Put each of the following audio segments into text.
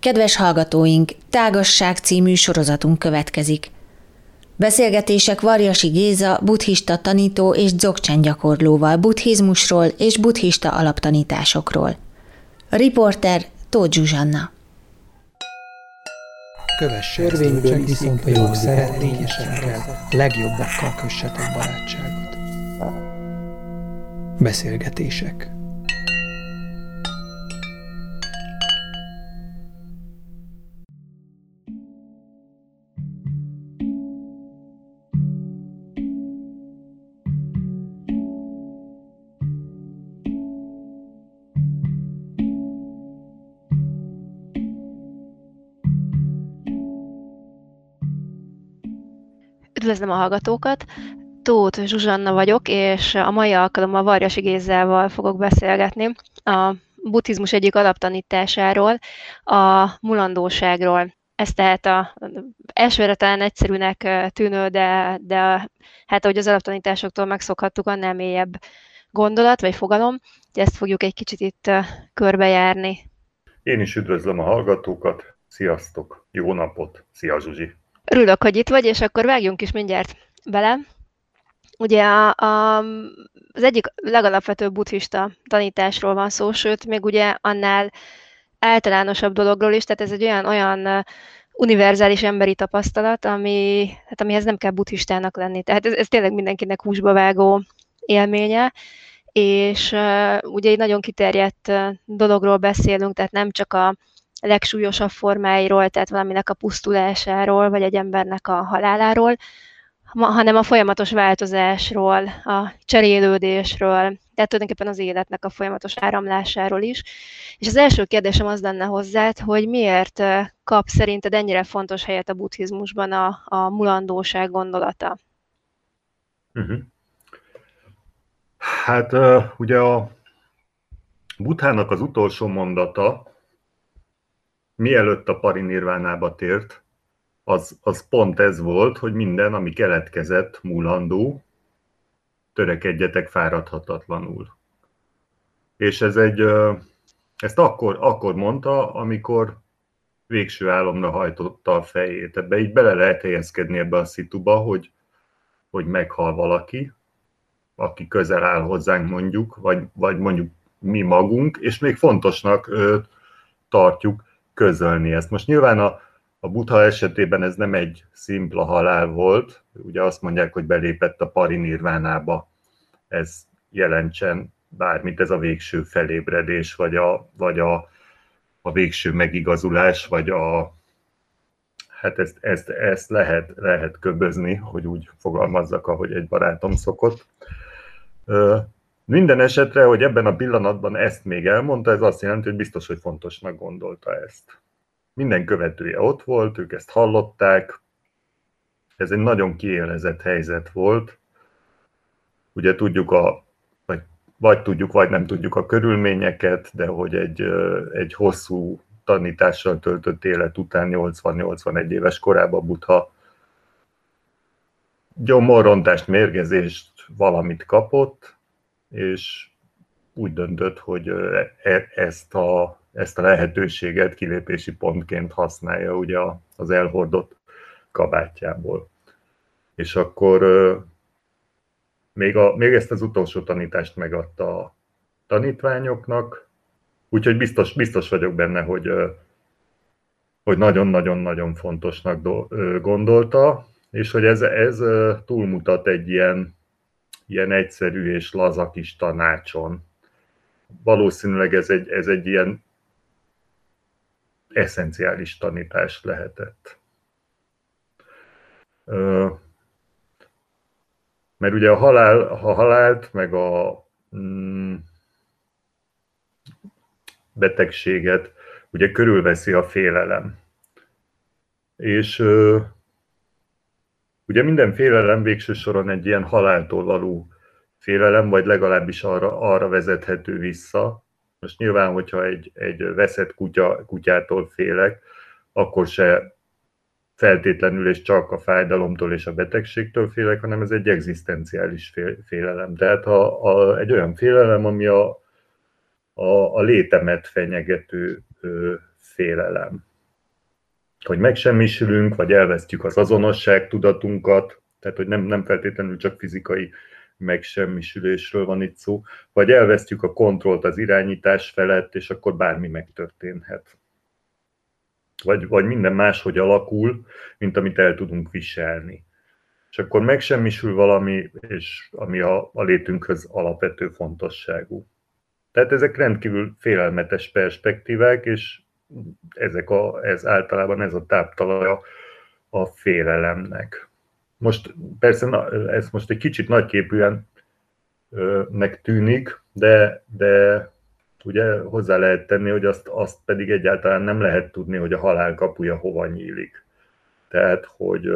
Kedves hallgatóink, Tágasság című sorozatunk következik. Beszélgetések Varjasi Géza, buddhista tanító és dzogchen gyakorlóval buddhizmusról és buddhista alaptanításokról. A riporter Tóth Zsuzsanna. Kövesse Törvényből viszont a jó szeretnényesekkel, legjobbakkal kössetek barátságot. Beszélgetések Üdvözlöm a hallgatókat! Tóth Zsuzsanna vagyok, és a mai alkalommal Varjasi Gézával fogok beszélgetni a buddhizmus egyik alaptanításáról, a mulandóságról. Ez tehát a elsőre talán egyszerűnek tűnő, de, de hát ahogy az alaptanításoktól megszokhattuk, annál mélyebb gondolat vagy fogalom, ezt fogjuk egy kicsit itt körbejárni. Én is üdvözlöm a hallgatókat, sziasztok, jó napot, szia Zsuzsi! Örülök, hogy itt vagy, és akkor vágjunk is mindjárt bele. Ugye a, a, az egyik legalapvetőbb buddhista tanításról van szó, sőt, még ugye annál általánosabb dologról is, tehát ez egy olyan, olyan univerzális emberi tapasztalat, ami, hát amihez nem kell buddhistának lenni. Tehát ez, ez tényleg mindenkinek húsba vágó élménye, és ugye egy nagyon kiterjedt dologról beszélünk, tehát nem csak a legsúlyosabb formáiról, tehát valaminek a pusztulásáról, vagy egy embernek a haláláról, hanem a folyamatos változásról, a cserélődésről, tehát tulajdonképpen az életnek a folyamatos áramlásáról is. És az első kérdésem az lenne hozzád, hogy miért kap szerinted ennyire fontos helyet a buddhizmusban a, a mulandóság gondolata? Uh-huh. Hát ugye a Buthának az utolsó mondata, mielőtt a parinirvánába tért, az, az pont ez volt, hogy minden, ami keletkezett, múlandó, törekedjetek fáradhatatlanul. És ez egy, ezt akkor, akkor mondta, amikor végső álomra hajtotta a fejét. Ebbe így bele lehet helyezkedni ebbe a szituba, hogy, hogy meghal valaki, aki közel áll hozzánk mondjuk, vagy, vagy mondjuk mi magunk, és még fontosnak ö, tartjuk közölni ezt. Most nyilván a, a Butha esetében ez nem egy szimpla halál volt, ugye azt mondják, hogy belépett a parinirvánába. Ez jelentsen bármit, ez a végső felébredés, vagy a, vagy a, a végső megigazulás, vagy a, hát ezt, ezt, ezt lehet, lehet köbözni, hogy úgy fogalmazzak, ahogy egy barátom szokott. Minden esetre, hogy ebben a pillanatban ezt még elmondta, ez azt jelenti, hogy biztos, hogy fontosnak gondolta ezt. Minden követője ott volt, ők ezt hallották, ez egy nagyon kiélezett helyzet volt. Ugye tudjuk a, vagy, tudjuk, vagy nem tudjuk a körülményeket, de hogy egy, egy hosszú tanítással töltött élet után 80-81 éves korában Butha gyomorrontást, mérgezést valamit kapott, és úgy döntött, hogy e, ezt a, ezt a lehetőséget kilépési pontként használja ugye az elhordott kabátjából. És akkor még, a, még ezt az utolsó tanítást megadta a tanítványoknak, úgyhogy biztos, biztos vagyok benne, hogy, hogy nagyon-nagyon-nagyon fontosnak gondolta, és hogy ez, ez túlmutat egy ilyen ilyen egyszerű és laza kis tanácson. Valószínűleg ez egy, ez egy ilyen eszenciális tanítás lehetett. Mert ugye a, halál, a halált, meg a mm, betegséget ugye körülveszi a félelem. És Ugye minden félelem végső soron egy ilyen haláltól való félelem, vagy legalábbis arra, arra vezethető vissza. Most nyilván, hogyha egy, egy veszett kutya, kutyától félek, akkor se feltétlenül és csak a fájdalomtól és a betegségtől félek, hanem ez egy egzisztenciális félelem. Tehát a, a, egy olyan félelem, ami a, a, a létemet fenyegető ö, félelem. Hogy megsemmisülünk, vagy elvesztjük az azonosság tudatunkat, tehát hogy nem, nem feltétlenül csak fizikai megsemmisülésről van itt szó, vagy elvesztjük a kontrollt az irányítás felett, és akkor bármi megtörténhet. Vagy, vagy minden máshogy alakul, mint amit el tudunk viselni. És akkor megsemmisül valami, és ami a, a létünkhöz alapvető fontosságú. Tehát ezek rendkívül félelmetes perspektívák, és ezek a, ez általában ez a táptalaja a félelemnek. Most persze na, ez most egy kicsit nagyképűen nek tűnik, de, de ugye hozzá lehet tenni, hogy azt, azt pedig egyáltalán nem lehet tudni, hogy a halál kapuja hova nyílik. Tehát, hogy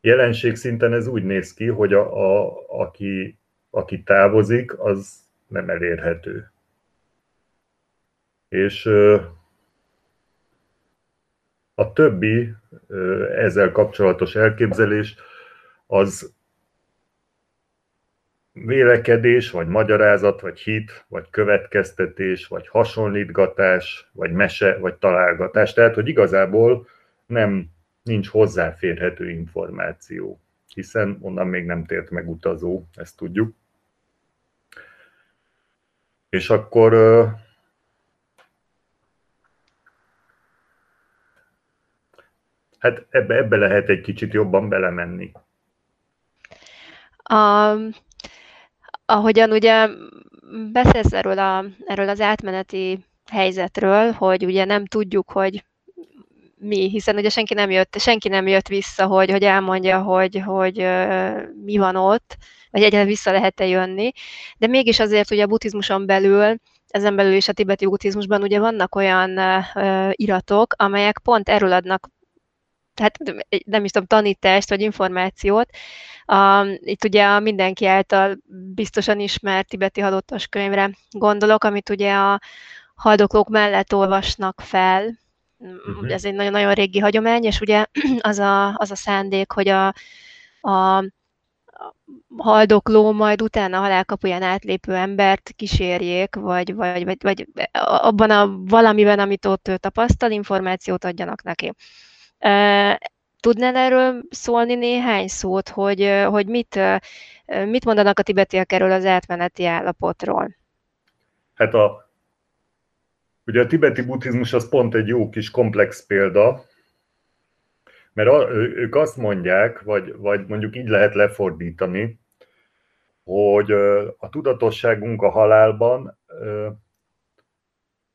jelenség szinten ez úgy néz ki, hogy a, a, aki, aki távozik, az nem elérhető. És a többi ezzel kapcsolatos elképzelés az vélekedés, vagy magyarázat, vagy hit, vagy következtetés, vagy hasonlítgatás, vagy mese, vagy találgatás. Tehát, hogy igazából nem nincs hozzáférhető információ, hiszen onnan még nem tért meg utazó, ezt tudjuk. És akkor hát ebbe, ebbe lehet egy kicsit jobban belemenni. Um, ahogyan ugye beszélsz erről, a, erről az átmeneti helyzetről, hogy ugye nem tudjuk, hogy mi, hiszen ugye senki nem jött, senki nem jött vissza, hogy, hogy elmondja, hogy, hogy mi van ott, vagy egyáltalán vissza lehet-e jönni, de mégis azért ugye a buddhizmuson belül ezen belül is a tibeti buddhizmusban ugye vannak olyan iratok, amelyek pont erről adnak tehát nem is tudom, tanítást vagy információt. A, itt ugye a mindenki által biztosan ismert tibeti halottas könyvre gondolok, amit ugye a haldoklók mellett olvasnak fel. Uh-huh. Ez egy nagyon-nagyon régi hagyomány, és ugye az a, az a szándék, hogy a, a haldokló majd utána a halálkapuján átlépő embert kísérjék, vagy, vagy, vagy, vagy abban a valamiben, amit ott ő tapasztal, információt adjanak neki. Tudnál erről szólni néhány szót, hogy, hogy mit, mit mondanak a tibetiek erről az átmeneti állapotról? Hát a, ugye a tibeti buddhizmus az pont egy jó kis komplex példa, mert a, ők azt mondják, vagy, vagy mondjuk így lehet lefordítani, hogy a tudatosságunk a halálban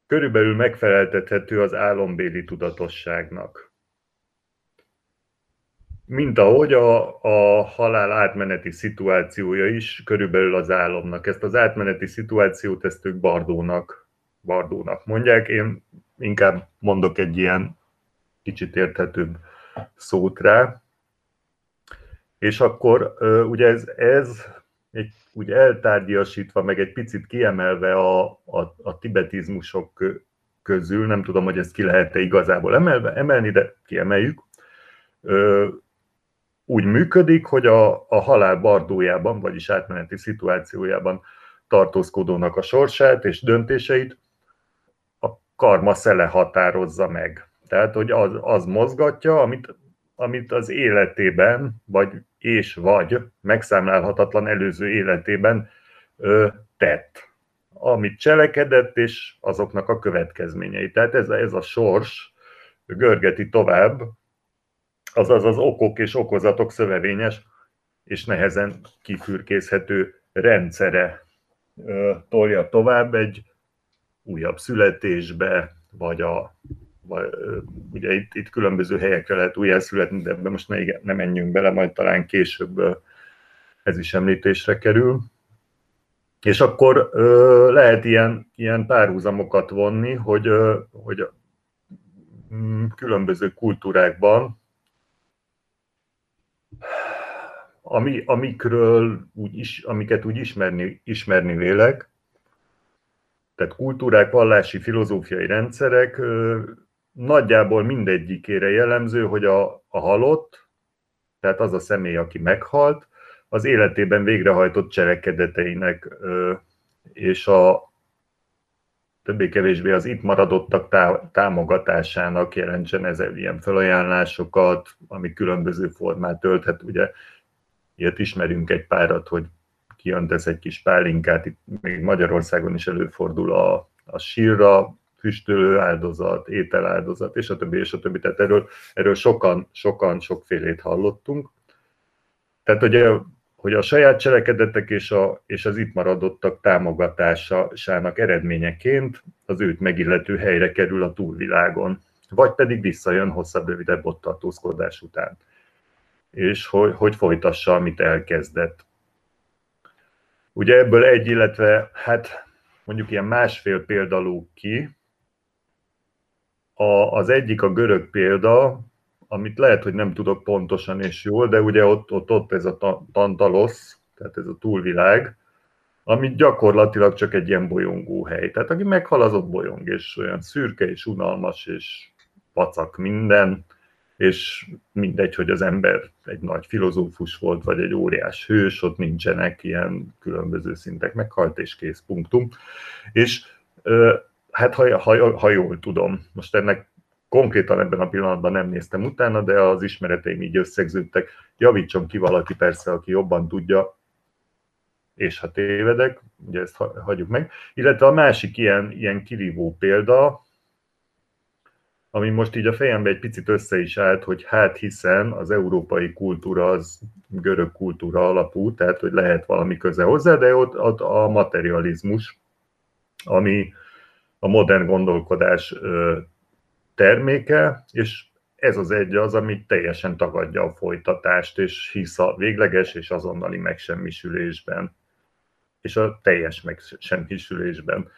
körülbelül megfeleltethető az álombéli tudatosságnak mint ahogy a, a halál átmeneti szituációja is körülbelül az álomnak. Ezt az átmeneti szituációt ezt ők Bardónak, Bardónak mondják. Én inkább mondok egy ilyen kicsit érthetőbb szót rá. És akkor ugye ez, ez egy, úgy eltárgyasítva, meg egy picit kiemelve a, a, a tibetizmusok közül, nem tudom, hogy ezt ki lehet-e igazából emelve, emelni, de kiemeljük, úgy működik, hogy a, a halál bardójában, vagyis átmeneti szituációjában tartózkodónak a sorsát és döntéseit a karma szele határozza meg. Tehát, hogy az, az mozgatja, amit, amit az életében, vagy és vagy megszámlálhatatlan előző életében ö, tett. Amit cselekedett, és azoknak a következményei. Tehát ez, ez a sors görgeti tovább azaz az okok és okozatok szövevényes és nehezen kifürkészhető rendszere tolja tovább egy újabb születésbe, vagy a vagy, ugye itt, itt különböző helyekre lehet újjászületni, de ebbe most ne, ne menjünk bele, majd talán később ez is említésre kerül. És akkor ö, lehet ilyen, ilyen párhuzamokat vonni, hogy, ö, hogy mm, különböző kultúrákban ami, amikről úgy is, amiket úgy ismerni, ismerni vélek, tehát kultúrák, vallási, filozófiai rendszerek, nagyjából mindegyikére jellemző, hogy a, a halott, tehát az a személy, aki meghalt, az életében végrehajtott cselekedeteinek és a többé-kevésbé az itt maradottak tá- támogatásának jelentsen ez ilyen felajánlásokat, ami különböző formát ölthet. Ugye ilyet ismerünk egy párat, hogy kiöntesz egy kis pálinkát, itt még Magyarországon is előfordul a, a sírra, füstölő áldozat, ételáldozat, és a többi, és a többi. Tehát erről, erről sokan, sokan sokfélét hallottunk. Tehát ugye hogy a saját cselekedetek és, a, és az itt maradottak támogatásának eredményeként az őt megillető helyre kerül a túlvilágon, vagy pedig visszajön hosszabb, rövidebb ott tartózkodás után, és hogy, hogy folytassa, amit elkezdett. Ugye ebből egy, illetve hát mondjuk ilyen másfél példa ki. A, az egyik a görög példa, amit lehet, hogy nem tudok pontosan és jól, de ugye ott, ott, ott ez a Tantalosz, tehát ez a túlvilág, ami gyakorlatilag csak egy ilyen bolyongó hely. Tehát aki meghal, az ott bolyong, és olyan szürke és unalmas, és pacak minden, és mindegy, hogy az ember egy nagy filozófus volt, vagy egy óriás hős, ott nincsenek ilyen különböző szintek, meghalt és kész, punktum. És hát ha, ha, ha jól tudom, most ennek konkrétan ebben a pillanatban nem néztem utána, de az ismereteim így összegződtek. Javítson ki valaki persze, aki jobban tudja, és ha tévedek, ugye ezt hagyjuk meg. Illetve a másik ilyen, ilyen kirívó példa, ami most így a fejembe egy picit össze is állt, hogy hát hiszen az európai kultúra az görög kultúra alapú, tehát hogy lehet valami köze hozzá, de ott, ott a materializmus, ami a modern gondolkodás terméke, és ez az egy az, ami teljesen tagadja a folytatást, és hisz a végleges és azonnali megsemmisülésben, és a teljes megsemmisülésben.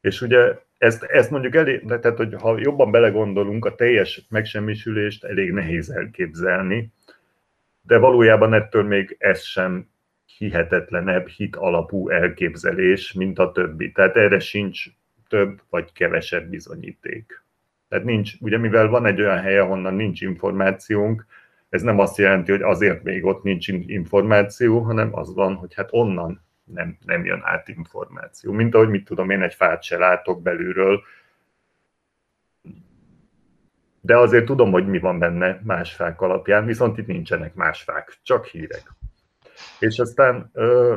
És ugye ezt, ezt mondjuk elég, tehát hogy ha jobban belegondolunk, a teljes megsemmisülést elég nehéz elképzelni, de valójában ettől még ez sem hihetetlenebb hit alapú elképzelés, mint a többi. Tehát erre sincs több vagy kevesebb bizonyíték. Tehát nincs, ugye mivel van egy olyan hely, ahonnan nincs információnk, ez nem azt jelenti, hogy azért még ott nincs információ, hanem az van, hogy hát onnan nem, nem jön át információ. Mint ahogy mit tudom, én egy fát se látok belülről, de azért tudom, hogy mi van benne más fák alapján, viszont itt nincsenek más fák, csak hírek. És aztán ö,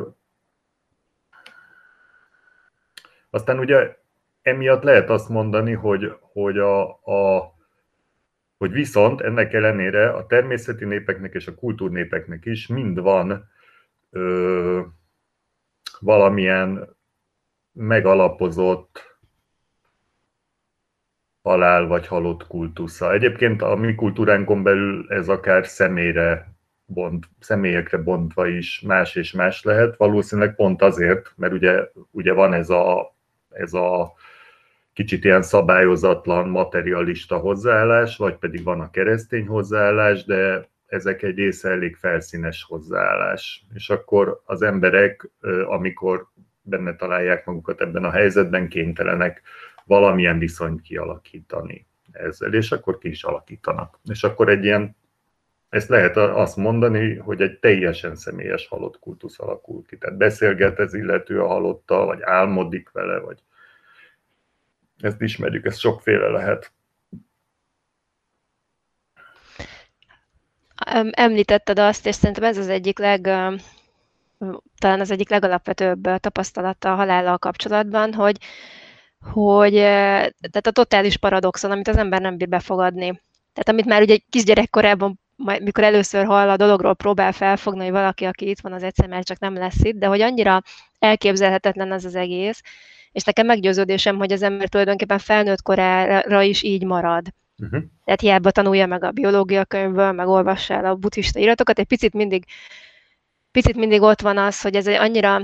aztán ugye emiatt lehet azt mondani, hogy, hogy, a, a, hogy viszont ennek ellenére a természeti népeknek és a kultúrnépeknek is mind van ö, valamilyen megalapozott halál vagy halott kultusza. Egyébként a mi kultúránkon belül ez akár személyre bont, személyekre bontva is más és más lehet, valószínűleg pont azért, mert ugye, ugye van ez a, ez a kicsit ilyen szabályozatlan, materialista hozzáállás, vagy pedig van a keresztény hozzáállás, de ezek egy része elég felszínes hozzáállás. És akkor az emberek, amikor benne találják magukat ebben a helyzetben, kénytelenek valamilyen viszonyt kialakítani ezzel, és akkor ki is alakítanak. És akkor egy ilyen, ezt lehet azt mondani, hogy egy teljesen személyes halott kultusz alakul ki. Tehát beszélget ez illető a halottal, vagy álmodik vele, vagy ezt ismerjük, ez sokféle lehet. Említetted azt, és szerintem ez az egyik leg, talán az egyik legalapvetőbb tapasztalata a halállal kapcsolatban, hogy, hogy tehát a totális paradoxon, amit az ember nem bír befogadni. Tehát amit már ugye kisgyerekkorában, mikor először hall a dologról, próbál felfogni, hogy valaki, aki itt van, az egyszer már csak nem lesz itt, de hogy annyira elképzelhetetlen az az egész, és nekem meggyőződésem, hogy az ember tulajdonképpen felnőtt korára is így marad. Uh-huh. Tehát hiába tanulja meg a biológia könyvből, meg olvassa el a buddhista iratokat, egy picit mindig, picit mindig ott van az, hogy ez egy annyira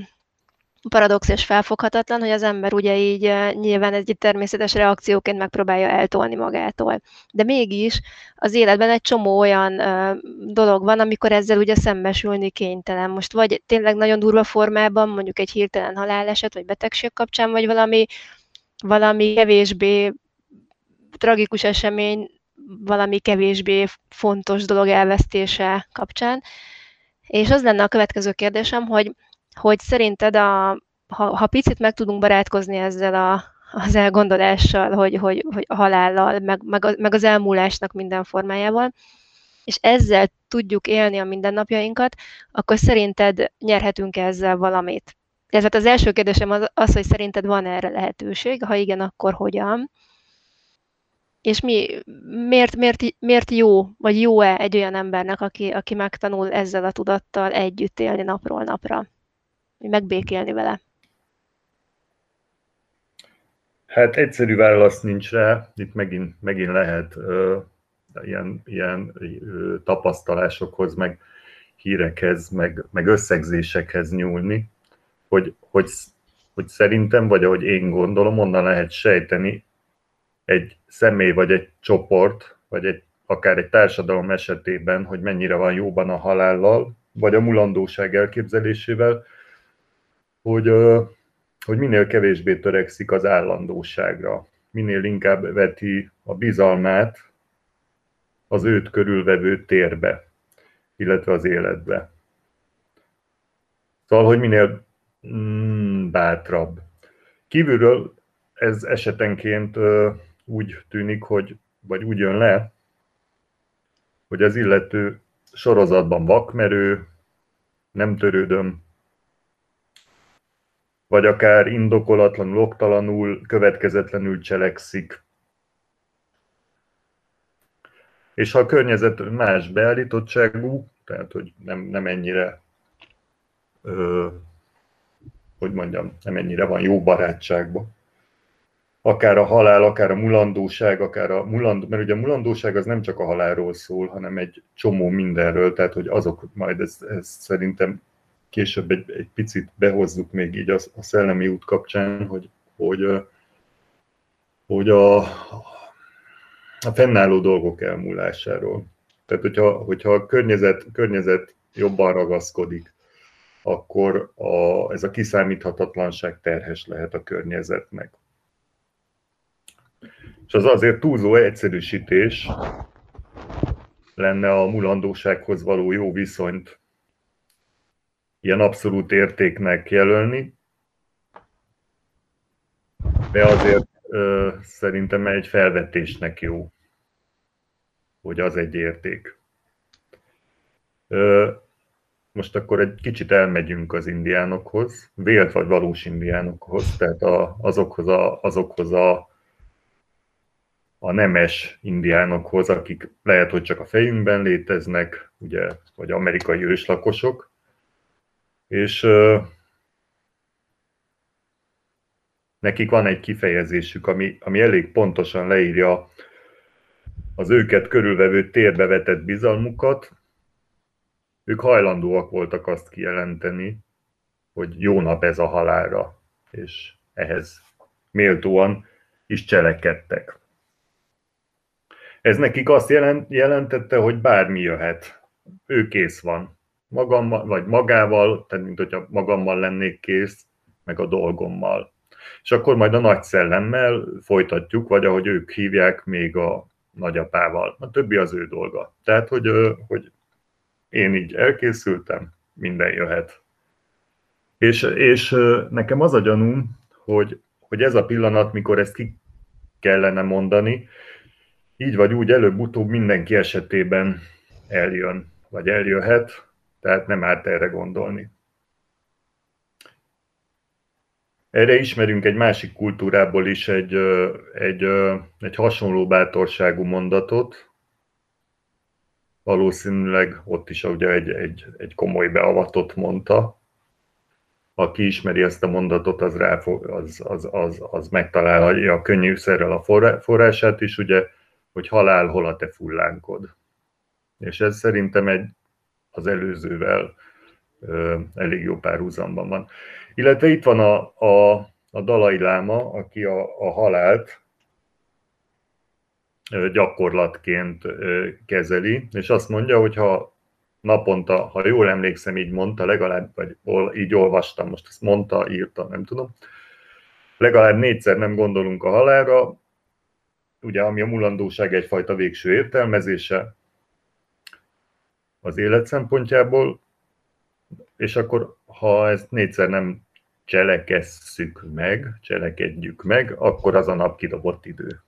paradox és felfoghatatlan, hogy az ember ugye így eh, nyilván egy természetes reakcióként megpróbálja eltolni magától. De mégis az életben egy csomó olyan uh, dolog van, amikor ezzel ugye szembesülni kénytelen. Most vagy tényleg nagyon durva formában, mondjuk egy hirtelen haláleset, vagy betegség kapcsán, vagy valami, valami kevésbé tragikus esemény, valami kevésbé fontos dolog elvesztése kapcsán. És az lenne a következő kérdésem, hogy hogy szerinted, a, ha, ha picit meg tudunk barátkozni ezzel a az elgondolással, hogy, hogy, hogy a halállal, meg, meg, meg az elmúlásnak minden formájával, és ezzel tudjuk élni a mindennapjainkat, akkor szerinted nyerhetünk ezzel valamit? Ez hát az első kérdésem az, az, hogy szerinted van erre lehetőség, ha igen, akkor hogyan? És mi, miért, miért, miért jó, vagy jó-e egy olyan embernek, aki, aki megtanul ezzel a tudattal együtt élni napról napra? Megbékélni vele? Hát egyszerű válasz nincs rá, itt megint, megint lehet ö, ilyen, ilyen ö, tapasztalásokhoz, meg hírekhez, meg, meg összegzésekhez nyúlni, hogy, hogy, hogy szerintem, vagy ahogy én gondolom, onnan lehet sejteni egy személy, vagy egy csoport, vagy egy, akár egy társadalom esetében, hogy mennyire van jóban a halállal, vagy a mulandóság elképzelésével, hogy, hogy minél kevésbé törekszik az állandóságra, minél inkább veti a bizalmát az őt körülvevő térbe, illetve az életbe. Szóval, hogy minél mm, bátrabb. Kívülről ez esetenként úgy tűnik, hogy, vagy úgy jön le, hogy az illető sorozatban vakmerő, nem törődöm, vagy akár indokolatlanul, oktalanul, következetlenül cselekszik. És ha a környezet más beállítottságú, tehát hogy nem, nem ennyire, ö, hogy mondjam, nem ennyire van jó barátságban, akár a halál, akár a mulandóság, akár a muland, mert ugye a mulandóság az nem csak a halálról szól, hanem egy csomó mindenről, tehát hogy azok majd ez, ez szerintem később egy, egy picit behozzuk még így a, a szellemi út kapcsán, hogy, hogy, hogy a, a fennálló dolgok elmúlásáról. Tehát, hogyha, hogyha a környezet, környezet jobban ragaszkodik, akkor a, ez a kiszámíthatatlanság terhes lehet a környezetnek. És az azért túlzó egyszerűsítés lenne a mulandósághoz való jó viszonyt ilyen abszolút értéknek jelölni, de azért ö, szerintem egy felvetésnek jó, hogy az egy érték. Ö, most akkor egy kicsit elmegyünk az indiánokhoz, vélt vagy valós indiánokhoz, tehát a, azokhoz, a, azokhoz a, a nemes indiánokhoz, akik lehet, hogy csak a fejünkben léteznek, ugye, vagy amerikai őslakosok, és nekik van egy kifejezésük, ami, ami elég pontosan leírja az őket körülvevő térbe vetett bizalmukat. Ők hajlandóak voltak azt kijelenteni, hogy jó nap ez a halára, és ehhez méltóan is cselekedtek. Ez nekik azt jelent, jelentette, hogy bármi jöhet, ő kész van magammal, vagy magával, tehát mint hogyha magammal lennék kész, meg a dolgommal. És akkor majd a nagy szellemmel folytatjuk, vagy ahogy ők hívják, még a nagyapával. A többi az ő dolga. Tehát, hogy, hogy én így elkészültem, minden jöhet. És, és nekem az a gyanúm, hogy, hogy ez a pillanat, mikor ezt ki kellene mondani, így vagy úgy előbb-utóbb mindenki esetében eljön, vagy eljöhet, tehát nem árt erre gondolni. Erre ismerünk egy másik kultúrából is egy, egy, egy hasonló bátorságú mondatot. Valószínűleg ott is ugye egy, egy, egy komoly beavatott mondta. Aki ismeri ezt a mondatot, az, rá, az, az, az, az megtalálja a könnyűszerrel a forrását is, ugye, hogy halál, hol a te fullánkod. És ez szerintem egy az előzővel elég jó párhuzamban van. Illetve itt van a, a, a Dalai Láma, aki a, a halált gyakorlatként kezeli, és azt mondja, hogy ha naponta, ha jól emlékszem, így mondta, legalább, vagy így olvastam, most ezt mondta, írta, nem tudom, legalább négyszer nem gondolunk a halálra, ugye ami a mulandóság egyfajta végső értelmezése, az élet szempontjából, és akkor ha ezt négyszer nem cselekesszük meg, cselekedjük meg, akkor az a nap kidobott idő.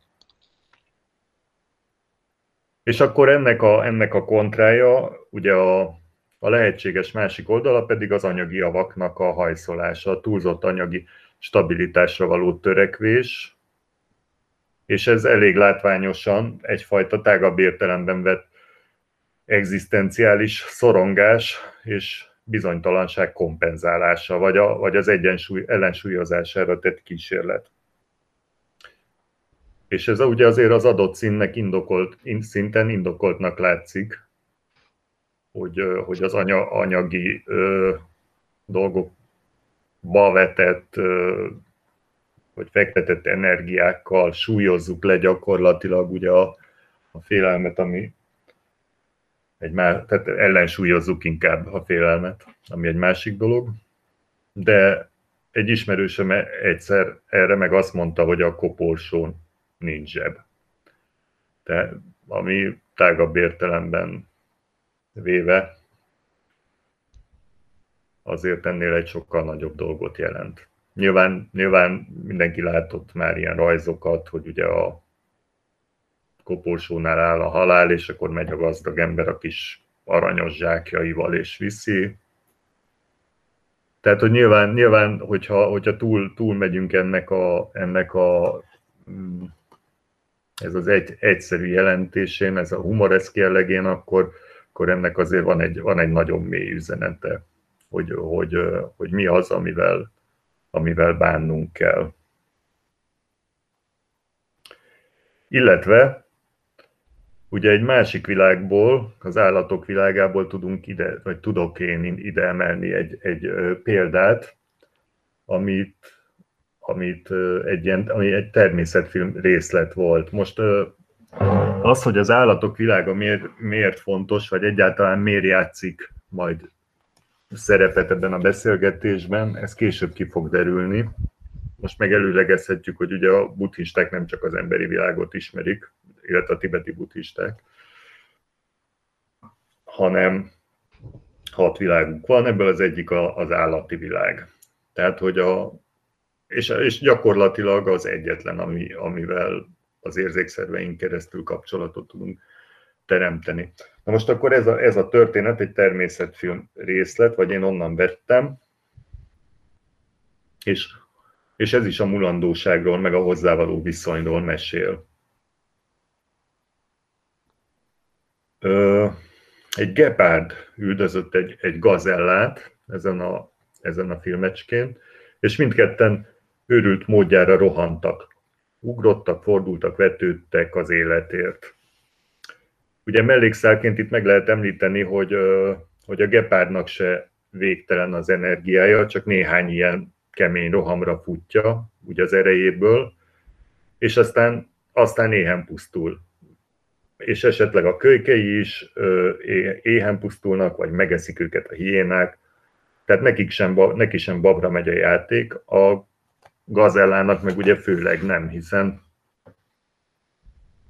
És akkor ennek a, ennek a kontrája, ugye a, a lehetséges másik oldala pedig az anyagi javaknak a hajszolása, a túlzott anyagi stabilitásra való törekvés, és ez elég látványosan egyfajta tágabb értelemben vett egzisztenciális szorongás és bizonytalanság kompenzálása, vagy, a, vagy az egyensúly ellensúlyozására tett kísérlet. És ez ugye azért az adott színnek indokolt, szinten indokoltnak látszik, hogy, hogy az anya, anyagi ö, dolgokba vetett, ö, vagy fektetett energiákkal súlyozzuk le gyakorlatilag ugye a, a félelmet, ami egy már, tehát ellensúlyozzuk inkább a félelmet, ami egy másik dolog. De egy ismerősöm egyszer erre meg azt mondta, hogy a koporsón nincs zseb. De ami tágabb értelemben véve azért ennél egy sokkal nagyobb dolgot jelent. Nyilván, nyilván mindenki látott már ilyen rajzokat, hogy ugye a koporsónál áll a halál, és akkor megy a gazdag ember a kis aranyos zsákjaival és viszi. Tehát, hogy nyilván, nyilván hogyha, hogyha túl, túl megyünk ennek a, ennek a mm, ez az egy, egyszerű jelentésén, ez a humoreszk jellegén, akkor, akkor ennek azért van egy, van egy nagyon mély üzenete, hogy, hogy, hogy mi az, amivel, amivel bánnunk kell. Illetve ugye egy másik világból, az állatok világából tudunk ide, vagy tudok én ide emelni egy, egy példát, amit, amit egy ilyen, ami egy természetfilm részlet volt. Most az, hogy az állatok világa miért, miért fontos, vagy egyáltalán miért játszik majd szerepet ebben a beszélgetésben, ez később ki fog derülni. Most meg előlegezhetjük, hogy ugye a buddhisták nem csak az emberi világot ismerik, illetve a tibeti buddhisták, hanem hat világunk van, ebből az egyik az állati világ. Tehát, hogy a, és, és gyakorlatilag az egyetlen, ami, amivel az érzékszerveink keresztül kapcsolatot tudunk teremteni. Na most akkor ez a, ez a történet egy természetfilm részlet, vagy én onnan vettem, és, és ez is a mulandóságról, meg a hozzávaló viszonyról mesél. Ö, egy gepárd üldözött egy, egy gazellát ezen a, ezen a filmecskén, és mindketten őrült módjára rohantak. Ugrottak, fordultak, vetődtek az életért. Ugye mellékszálként itt meg lehet említeni, hogy, hogy a gepárdnak se végtelen az energiája, csak néhány ilyen kemény rohamra futja, ugye az erejéből, és aztán, aztán éhen pusztul. És esetleg a kölykei is éhen pusztulnak, vagy megeszik őket a hiénák, tehát nekik sem, neki sem babra megy a játék, a gazellának meg ugye főleg nem, hiszen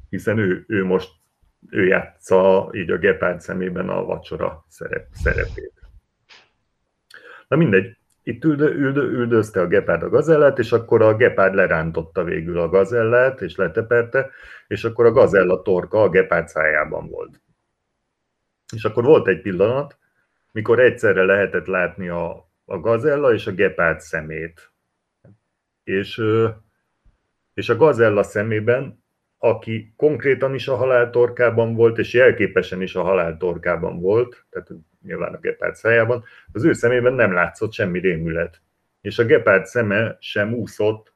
hiszen ő, ő most ő játsza így a gepárd szemében a vacsora szerep, szerepét. Na mindegy, itt üldö, üldö, üldözte a gepárd a gazellát, és akkor a gepárd lerántotta végül a gazellát, és leteperte, és akkor a gazella torka a gepárd szájában volt. És akkor volt egy pillanat, mikor egyszerre lehetett látni a, a gazella és a gepárd szemét. És, és a gazella szemében aki konkrétan is a halál torkában volt, és jelképesen is a halál torkában volt, tehát nyilván a gepárd szájában, az ő szemében nem látszott semmi rémület. És a gepárd szeme sem úszott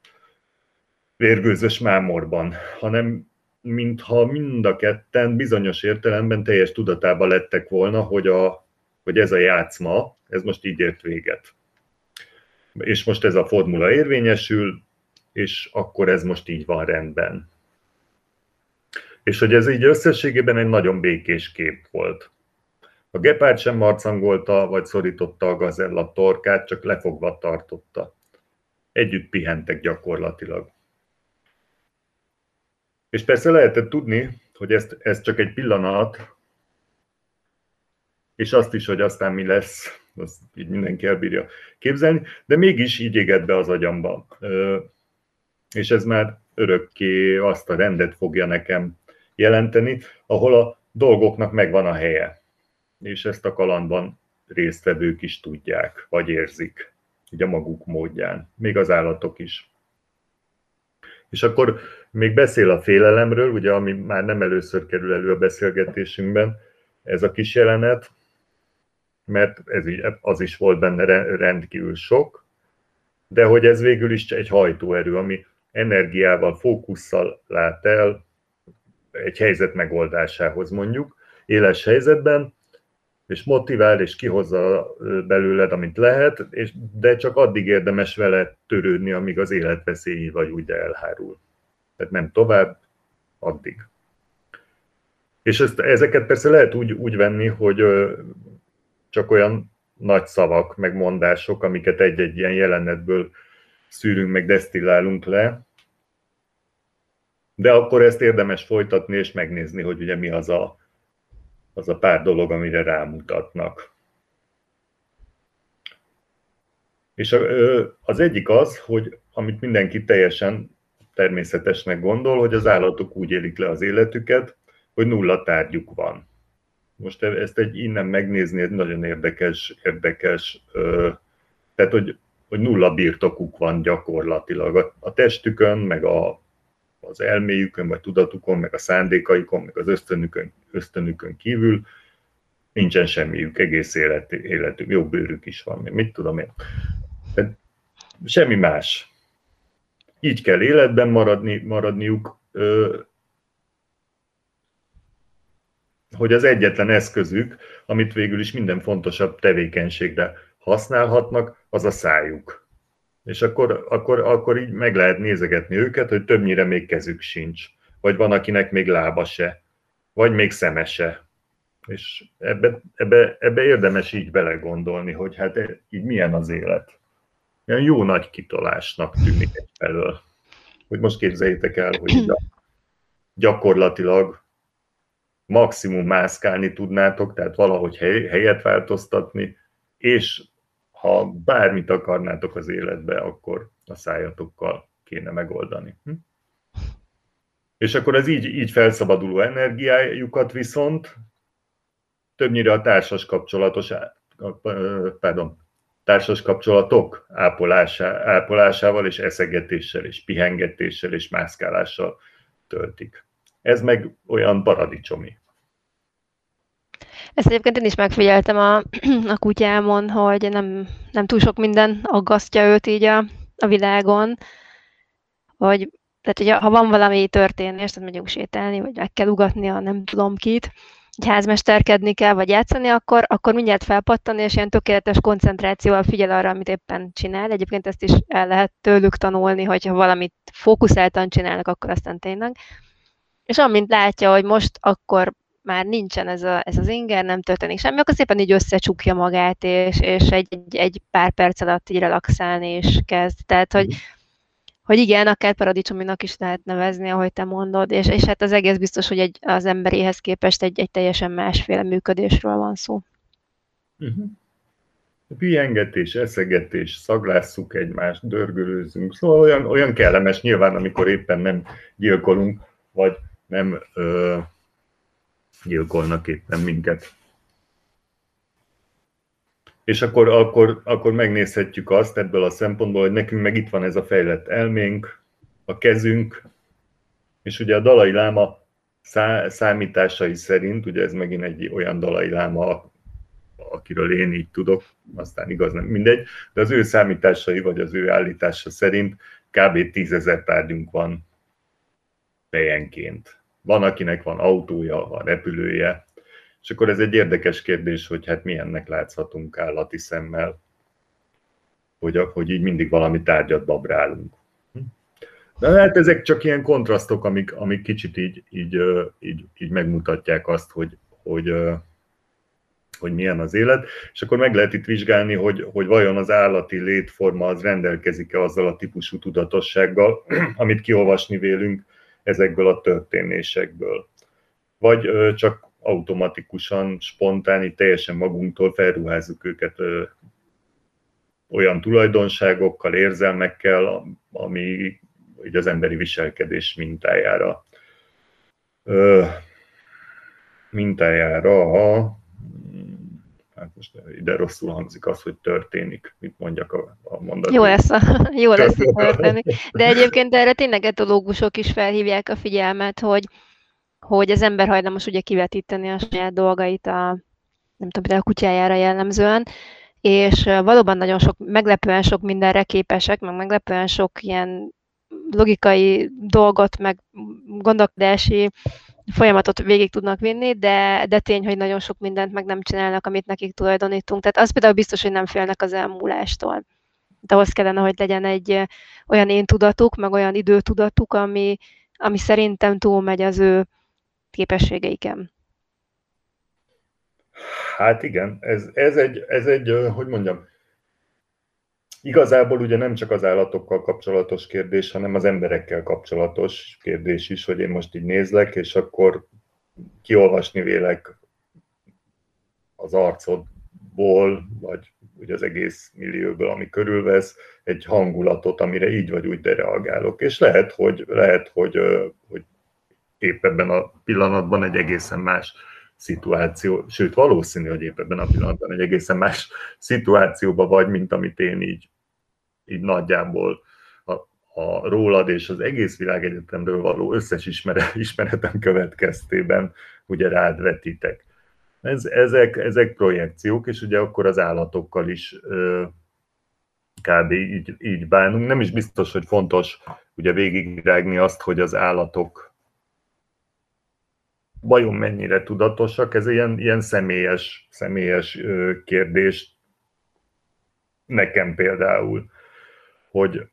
vérgőzös mámorban, hanem mintha mind a ketten bizonyos értelemben teljes tudatában lettek volna, hogy, a, hogy ez a játszma, ez most így ért véget. És most ez a formula érvényesül, és akkor ez most így van rendben. És hogy ez így összességében egy nagyon békés kép volt. A gepárd sem marcangolta, vagy szorította a gazella torkát, csak lefogva tartotta. Együtt pihentek gyakorlatilag. És persze lehetett tudni, hogy ez, ez csak egy pillanat, és azt is, hogy aztán mi lesz, azt így mindenki elbírja képzelni, de mégis így égett be az agyamba. És ez már örökké azt a rendet fogja nekem jelenteni, ahol a dolgoknak megvan a helye. És ezt a kalandban résztvevők is tudják, vagy érzik, így a maguk módján, még az állatok is. És akkor még beszél a félelemről, ugye, ami már nem először kerül elő a beszélgetésünkben, ez a kis jelenet, mert ez az is volt benne rendkívül sok, de hogy ez végül is egy hajtóerő, ami energiával, fókusszal lát el egy helyzet megoldásához mondjuk, éles helyzetben, és motivál, és kihozza belőled, amit lehet, és, de csak addig érdemes vele törődni, amíg az életveszélyi vagy úgy elhárul. Tehát nem tovább, addig. És ezt, ezeket persze lehet úgy, úgy venni, hogy csak olyan nagy szavak, meg mondások, amiket egy-egy ilyen jelenetből szűrünk, meg desztillálunk le, de akkor ezt érdemes folytatni és megnézni, hogy ugye mi az a, az a pár dolog, amire rámutatnak. És az egyik az, hogy amit mindenki teljesen természetesnek gondol, hogy az állatok úgy élik le az életüket, hogy nulla tárgyuk van. Most e- ezt egy innen megnézni, ez nagyon érdekes, érdekes, tehát hogy, hogy nulla birtokuk van gyakorlatilag a testükön, meg a, az elméjükön, vagy tudatukon, meg a szándékaikon, meg az ösztönükön, ösztönükön kívül nincsen semmiük, egész élet, életük, jó bőrük is van, mit tudom én. Tehát semmi más. Így kell életben maradni, maradniuk, hogy az egyetlen eszközük, amit végül is minden fontosabb tevékenységre használhatnak, az a szájuk. És akkor, akkor, akkor így meg lehet nézegetni őket, hogy többnyire még kezük sincs. Vagy van, akinek még lába se. Vagy még szeme se. És ebbe, ebbe, ebbe érdemes így belegondolni, hogy hát így milyen az élet. Ilyen jó nagy kitolásnak tűnik egyfelől. Hogy most képzeljétek el, hogy gyakorlatilag maximum mászkálni tudnátok, tehát valahogy hely, helyet változtatni, és ha bármit akarnátok az életbe, akkor a szájatokkal kéne megoldani. Hm? És akkor az így, így felszabaduló energiájukat viszont többnyire a társas kapcsolatos, pardon, társas kapcsolatok ápolásá, ápolásával és eszegetéssel és pihengetéssel és mászkálással töltik. Ez meg olyan paradicsomi. Ezt egyébként én is megfigyeltem a, a kutyámon, hogy nem, nem túl sok minden aggasztja őt így a, a világon, hogy tehát, hogy ha van valami történés, tehát megyünk sétálni, vagy meg kell ugatni a nem tudom kit, egy házmesterkedni kell, vagy játszani, akkor, akkor mindjárt felpattan, és ilyen tökéletes koncentrációval figyel arra, amit éppen csinál. Egyébként ezt is el lehet tőlük tanulni, hogyha valamit fókuszáltan csinálnak, akkor aztán tényleg. És amint látja, hogy most akkor már nincsen ez, a, ez az inger, nem történik semmi, akkor szépen így összecsukja magát, és, és egy, egy, egy pár perc alatt így relaxálni és kezd. Tehát, hogy, hogy igen, akár paradicsominak is lehet nevezni, ahogy te mondod, és, és hát az egész biztos, hogy egy, az emberéhez képest egy, egy teljesen másféle működésről van szó. Uh-huh. Pihengetés, eszegetés, szaglásszuk egymást, dörgölőzünk, szóval olyan, olyan kellemes nyilván, amikor éppen nem gyilkolunk, vagy nem ö, gyilkolnak éppen minket. És akkor, akkor, akkor megnézhetjük azt ebből a szempontból, hogy nekünk meg itt van ez a fejlett elménk, a kezünk, és ugye a Dalai Láma szá, számításai szerint, ugye ez megint egy olyan Dalai Láma, akiről én így tudok, aztán igaz nem mindegy, de az ő számításai, vagy az ő állítása szerint kb. tízezer tárgyunk van fejenként. Van, akinek van autója, van repülője, és akkor ez egy érdekes kérdés, hogy hát milyennek láthatunk állati szemmel, hogy, hogy így mindig valami tárgyat babrálunk. De hát ezek csak ilyen kontrasztok, amik, amik kicsit így, így, így, így megmutatják azt, hogy, hogy, hogy milyen az élet, és akkor meg lehet itt vizsgálni, hogy, hogy vajon az állati létforma az rendelkezik-e azzal a típusú tudatossággal, amit kiolvasni vélünk ezekből a történésekből. Vagy csak automatikusan, spontán, így teljesen magunktól felruházzuk őket olyan tulajdonságokkal, érzelmekkel, ami így az emberi viselkedés mintájára mintájára hát most ide rosszul hangzik az, hogy történik, mit mondjak a, a mondatot. Jó lesz, a, jó lesz történik. De egyébként erre tényleg etológusok is felhívják a figyelmet, hogy, hogy az ember hajlamos ugye kivetíteni a saját dolgait a, nem tudom, a kutyájára jellemzően, és valóban nagyon sok, meglepően sok mindenre képesek, meg meglepően sok ilyen logikai dolgot, meg gondolkodási folyamatot végig tudnak vinni, de, de tény, hogy nagyon sok mindent meg nem csinálnak, amit nekik tulajdonítunk. Tehát az például biztos, hogy nem félnek az elmúlástól. De ahhoz kellene, hogy legyen egy olyan én tudatuk, meg olyan időtudatuk, ami, ami szerintem túlmegy az ő képességeiken. Hát igen, ez, ez, egy, ez egy, hogy mondjam, Igazából ugye nem csak az állatokkal kapcsolatos kérdés, hanem az emberekkel kapcsolatos kérdés is, hogy én most így nézlek, és akkor kiolvasni vélek az arcodból, vagy ugye az egész millióból, ami körülvesz, egy hangulatot, amire így vagy úgy de reagálok. És lehet, hogy, lehet, hogy, hogy épp ebben a pillanatban egy egészen más szituáció, sőt valószínű, hogy épp ebben a pillanatban egy egészen más szituációban vagy, mint amit én így így nagyjából a, a rólad és az egész világegyetemről való összes ismeret, ismeretem következtében ugye rád vetítek. Ez, ezek, ezek projekciók, és ugye akkor az állatokkal is ö, kb. Így, így bánunk. Nem is biztos, hogy fontos ugye végigrágni azt, hogy az állatok vajon mennyire tudatosak, ez ilyen, ilyen személyes, személyes kérdés nekem például hogy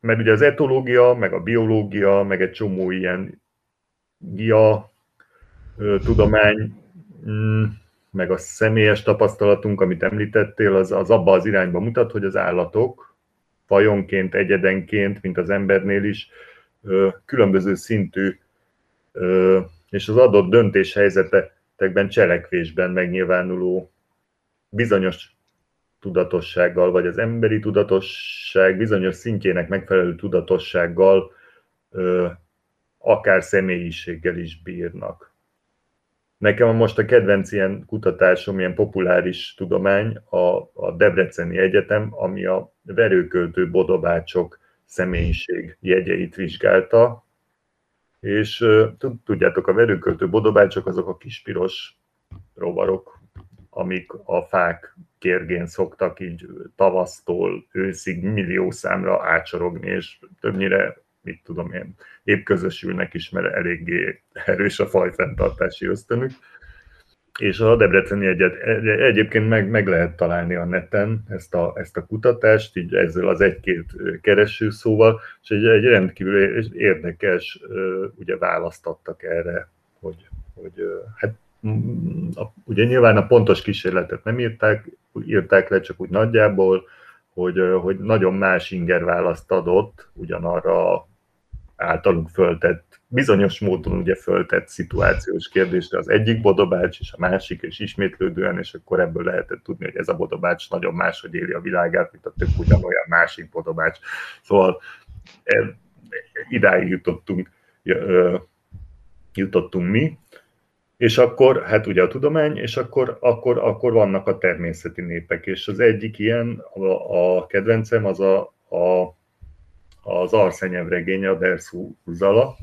mert ugye az etológia, meg a biológia, meg egy csomó ilyen gia tudomány, mm, meg a személyes tapasztalatunk, amit említettél, az, az abba az irányba mutat, hogy az állatok fajonként, egyedenként, mint az embernél is, különböző szintű és az adott döntéshelyzetekben, cselekvésben megnyilvánuló bizonyos tudatossággal, vagy az emberi tudatosság bizonyos szintjének megfelelő tudatossággal akár személyiséggel is bírnak. Nekem most a kedvenc ilyen kutatásom, ilyen populáris tudomány a, a Debreceni Egyetem, ami a verőköltő bodobácsok személyiség jegyeit vizsgálta, és tudjátok, a verőköltő bodobácsok azok a kispiros rovarok, amik a fák kérgén szoktak így tavasztól őszig millió számra átsorogni, és többnyire, mit tudom én, épp közösülnek is, mert eléggé erős a fajfenntartási ösztönük. És a Debreceni Egyet egyébként meg, meg lehet találni a neten ezt a, ezt a kutatást, így ezzel az egy-két keresőszóval, és egy, egy rendkívül érdekes, ugye választottak erre, hogy, hogy hát ugye nyilván a pontos kísérletet nem írták, írták le, csak úgy nagyjából, hogy, hogy nagyon más inger választ adott ugyanarra általunk föltett, bizonyos módon ugye föltett szituációs kérdésre az egyik bodobács, és a másik, és ismétlődően, és akkor ebből lehetett tudni, hogy ez a bodobács nagyon máshogy éli a világát, mint a tök ugyanolyan másik bodobács. Szóval e, idáig jutottunk, jutottunk mi, és akkor, hát ugye a tudomány, és akkor, akkor, akkor vannak a természeti népek, és az egyik ilyen, a, a kedvencem, az a, a, az Arszenyev regény, a Derszú Zala,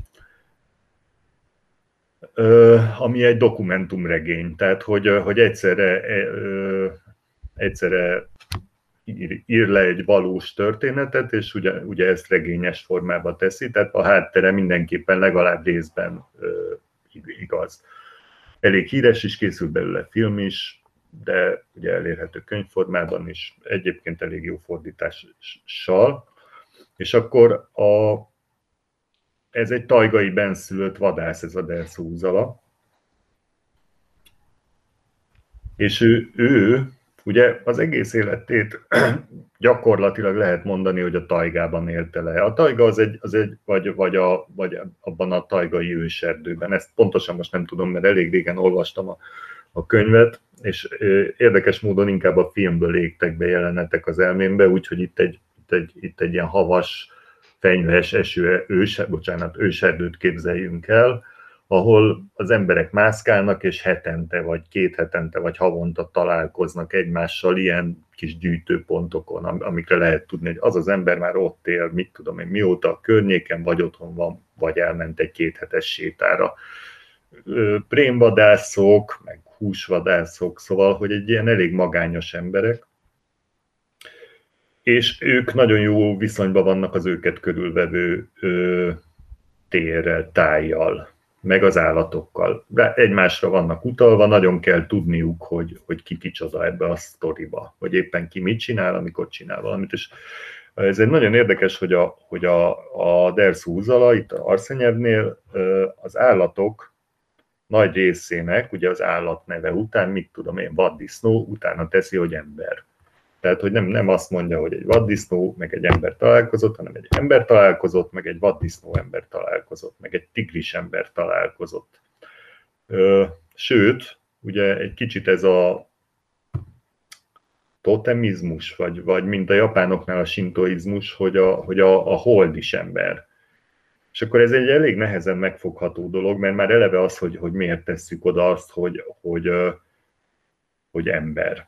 ami egy dokumentumregény, tehát hogy, hogy egyszerre, egyszerre ír, ír le egy valós történetet, és ugye, ugye ezt regényes formába teszi, tehát a háttere mindenképpen legalább részben igaz elég híres is, készült belőle film is, de ugye elérhető könyvformában is, egyébként elég jó fordítással. És akkor a, ez egy tajgai benszülött vadász, ez a Derszó És ő, ő Ugye az egész életét gyakorlatilag lehet mondani, hogy a tajgában élte le. A tajga az egy, az egy vagy, vagy, a, vagy abban a tajgai őserdőben. Ezt pontosan most nem tudom, mert elég régen olvastam a, a könyvet, és érdekes módon inkább a filmből légtek be jelenetek az elmémbe, úgyhogy itt egy, itt egy, itt egy ilyen havas, fenyves eső, ős, bocsánat, őserdőt képzeljünk el, ahol az emberek mászkálnak, és hetente, vagy két hetente, vagy havonta találkoznak egymással ilyen kis gyűjtőpontokon, amikre lehet tudni, hogy az az ember már ott él, mit tudom én, mióta a környéken, vagy otthon van, vagy elment egy kéthetes sétára. Prémvadászok, meg húsvadászok, szóval, hogy egy ilyen elég magányos emberek, és ők nagyon jó viszonyban vannak az őket körülvevő ö, térrel, tájjal, meg az állatokkal. De egymásra vannak utalva, nagyon kell tudniuk, hogy, hogy ki kicsoda ebbe a sztoriba, vagy éppen ki mit csinál, amikor csinál valamit. És ez egy nagyon érdekes, hogy a, hogy a, a Derszú húzala, itt a Arszenyevnél az állatok nagy részének, ugye az állat neve után, mit tudom én, vaddisznó, utána teszi, hogy ember. Tehát, hogy nem, nem azt mondja, hogy egy vaddisznó meg egy ember találkozott, hanem egy ember találkozott, meg egy vaddisznó ember találkozott, meg egy tigris ember találkozott. Sőt, ugye egy kicsit ez a totemizmus, vagy, vagy mint a japánoknál a sintoizmus, hogy a, hogy a, a hold is ember. És akkor ez egy elég nehezen megfogható dolog, mert már eleve az, hogy, hogy miért tesszük oda azt, hogy, hogy, hogy ember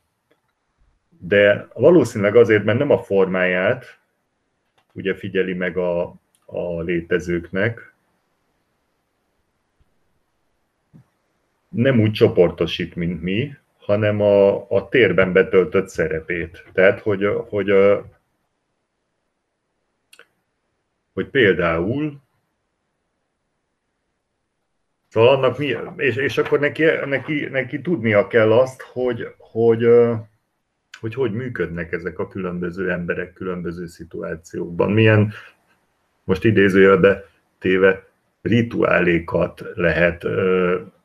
de valószínűleg azért, mert nem a formáját ugye figyeli meg a, a létezőknek, nem úgy csoportosít, mint mi, hanem a, a térben betöltött szerepét. Tehát, hogy, hogy, hogy például Szóval annak mi, és, és akkor neki, neki, neki tudnia kell azt, hogy, hogy, hogy hogy működnek ezek a különböző emberek különböző szituációkban. Milyen, most idézőjelbe téve, rituálékat lehet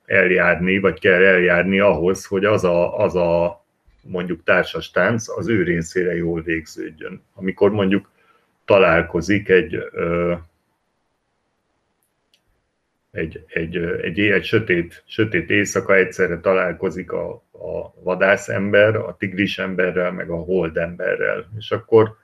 eljárni, vagy kell eljárni ahhoz, hogy az a, az a mondjuk társas tánc az ő részére jól végződjön. Amikor mondjuk találkozik egy egy, egy, egy, egy sötét, sötét éjszaka egyszerre találkozik a, a vadászember, a tigris emberrel, meg a holdemberrel. És akkor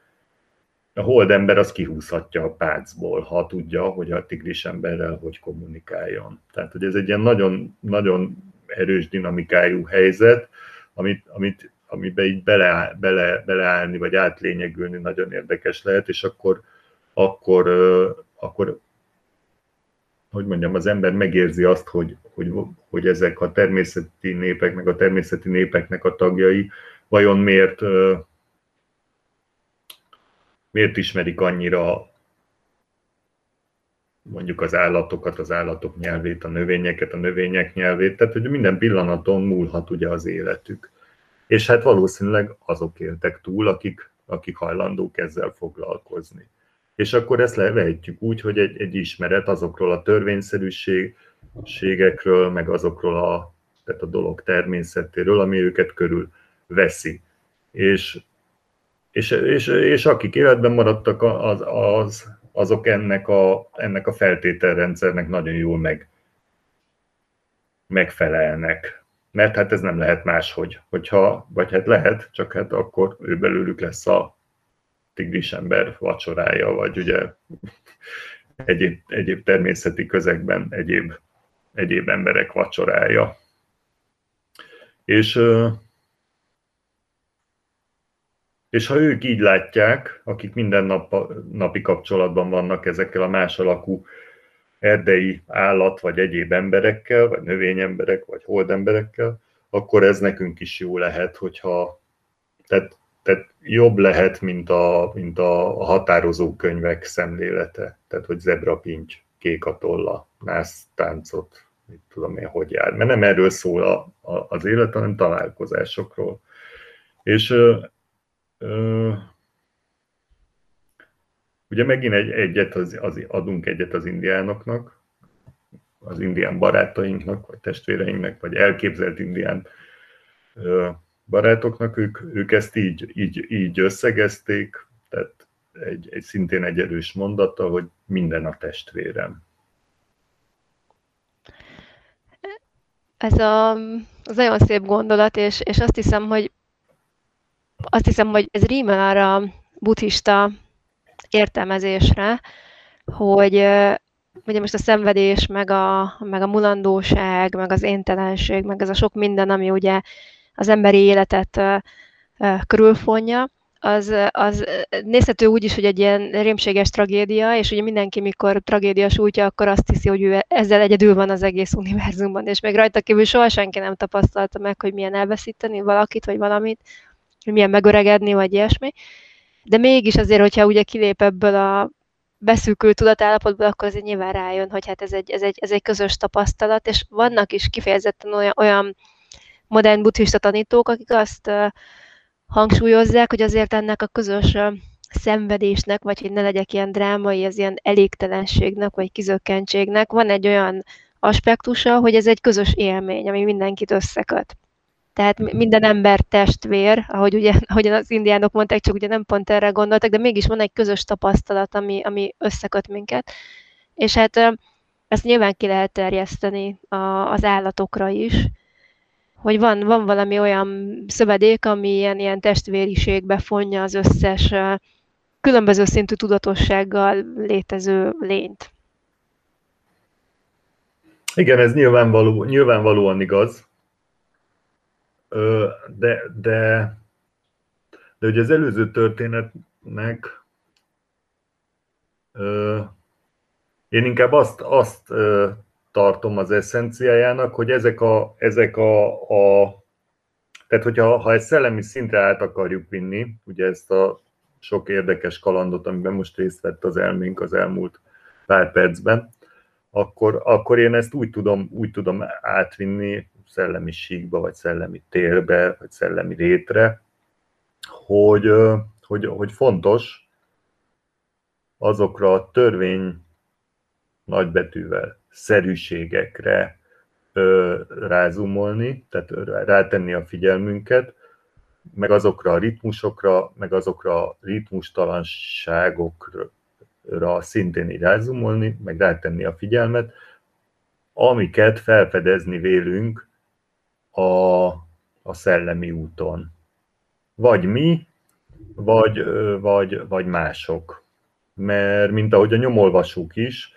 a holdember az kihúzhatja a pácból, ha tudja, hogy a tigris emberrel hogy kommunikáljon. Tehát, hogy ez egy ilyen nagyon, nagyon erős dinamikájú helyzet, amit, amit, amiben így bele, bele, beleállni, vagy átlényegülni nagyon érdekes lehet, és akkor, akkor, akkor hogy mondjam, az ember megérzi azt, hogy, hogy, hogy ezek a természeti népek, meg a természeti népeknek a tagjai vajon miért, miért ismerik annyira mondjuk az állatokat, az állatok nyelvét, a növényeket, a növények nyelvét, tehát hogy minden pillanaton múlhat ugye az életük. És hát valószínűleg azok éltek túl, akik, akik hajlandók ezzel foglalkozni és akkor ezt levehetjük úgy, hogy egy, egy ismeret azokról a törvényszerűségekről, meg azokról a, tehát a dolog természetéről, ami őket körül veszi. És, és, és, és akik életben maradtak, az, az, azok ennek a, ennek a feltételrendszernek nagyon jól meg, megfelelnek. Mert hát ez nem lehet máshogy, hogyha, vagy hát lehet, csak hát akkor ő belőlük lesz a tigrisember vacsorája, vagy ugye egyéb, egyéb természeti közegben egyéb, egyéb emberek vacsorája. És, és ha ők így látják, akik minden nap, napi kapcsolatban vannak ezekkel a más alakú erdei állat, vagy egyéb emberekkel, vagy növényemberek, vagy holdemberekkel, akkor ez nekünk is jó lehet, hogyha tehát tehát jobb lehet, mint a, mint a határozó könyvek szemlélete. Tehát, hogy zebrapinty, kék a tolla, nász táncot, mit tudom én, hogy jár. Mert nem erről szól a, a, az élet, hanem találkozásokról. És ö, ö, ugye megint egy, egyet az, az, adunk egyet az indiánoknak, az indián barátainknak, vagy testvéreinknek, vagy elképzelt indián ö, barátoknak, ők, ők ezt így, így, így összegezték, tehát egy, egy szintén egy erős mondata, hogy minden a testvérem. Ez a, az nagyon szép gondolat, és, és azt hiszem, hogy azt hiszem, hogy ez rímel arra buddhista értelmezésre, hogy ugye most a szenvedés, meg a, meg a mulandóság, meg az éntelenség, meg ez a sok minden, ami ugye az emberi életet körülfonja, az, az nézhető úgy is, hogy egy ilyen rémséges tragédia, és ugye mindenki, mikor tragédia sújtja, akkor azt hiszi, hogy ő ezzel egyedül van az egész univerzumban, és még rajta kívül soha senki nem tapasztalta meg, hogy milyen elveszíteni valakit, vagy valamit, hogy milyen megöregedni, vagy ilyesmi. De mégis azért, hogyha ugye kilép ebből a beszűkült tudatállapotból, akkor azért nyilván rájön, hogy hát ez egy, ez egy, ez egy közös tapasztalat, és vannak is kifejezetten olyan, olyan modern buddhista tanítók, akik azt hangsúlyozzák, hogy azért ennek a közös szenvedésnek, vagy hogy ne legyek ilyen drámai, az ilyen elégtelenségnek, vagy kizökkentségnek, van egy olyan aspektusa, hogy ez egy közös élmény, ami mindenkit összeköt. Tehát minden ember testvér, ahogy ugye, ahogyan az indiánok mondták, csak ugye nem pont erre gondoltak, de mégis van egy közös tapasztalat, ami, ami összeköt minket. És hát ezt nyilván ki lehet terjeszteni a, az állatokra is, hogy van, van valami olyan szövedék, ami ilyen, ilyen testvériségbe fonja az összes különböző szintű tudatossággal létező lényt. Igen, ez nyilvánvaló, nyilvánvalóan igaz, de, de, de ugye az előző történetnek én inkább azt, azt tartom az eszenciájának, hogy ezek a, ezek a, a tehát hogyha ha egy szellemi szintre át akarjuk vinni, ugye ezt a sok érdekes kalandot, amiben most részt vett az elménk az elmúlt pár percben, akkor, akkor én ezt úgy tudom, úgy tudom átvinni szellemi síkba, vagy szellemi térbe, vagy szellemi rétre, hogy, hogy, hogy fontos azokra a törvény nagybetűvel szerűségekre rázumolni, tehát rátenni a figyelmünket, meg azokra a ritmusokra, meg azokra a ritmustalanságokra szintén így rázumolni, meg rátenni a figyelmet, amiket felfedezni vélünk a, a szellemi úton. Vagy mi, vagy, vagy, vagy mások. Mert mint ahogy a nyomolvasók is,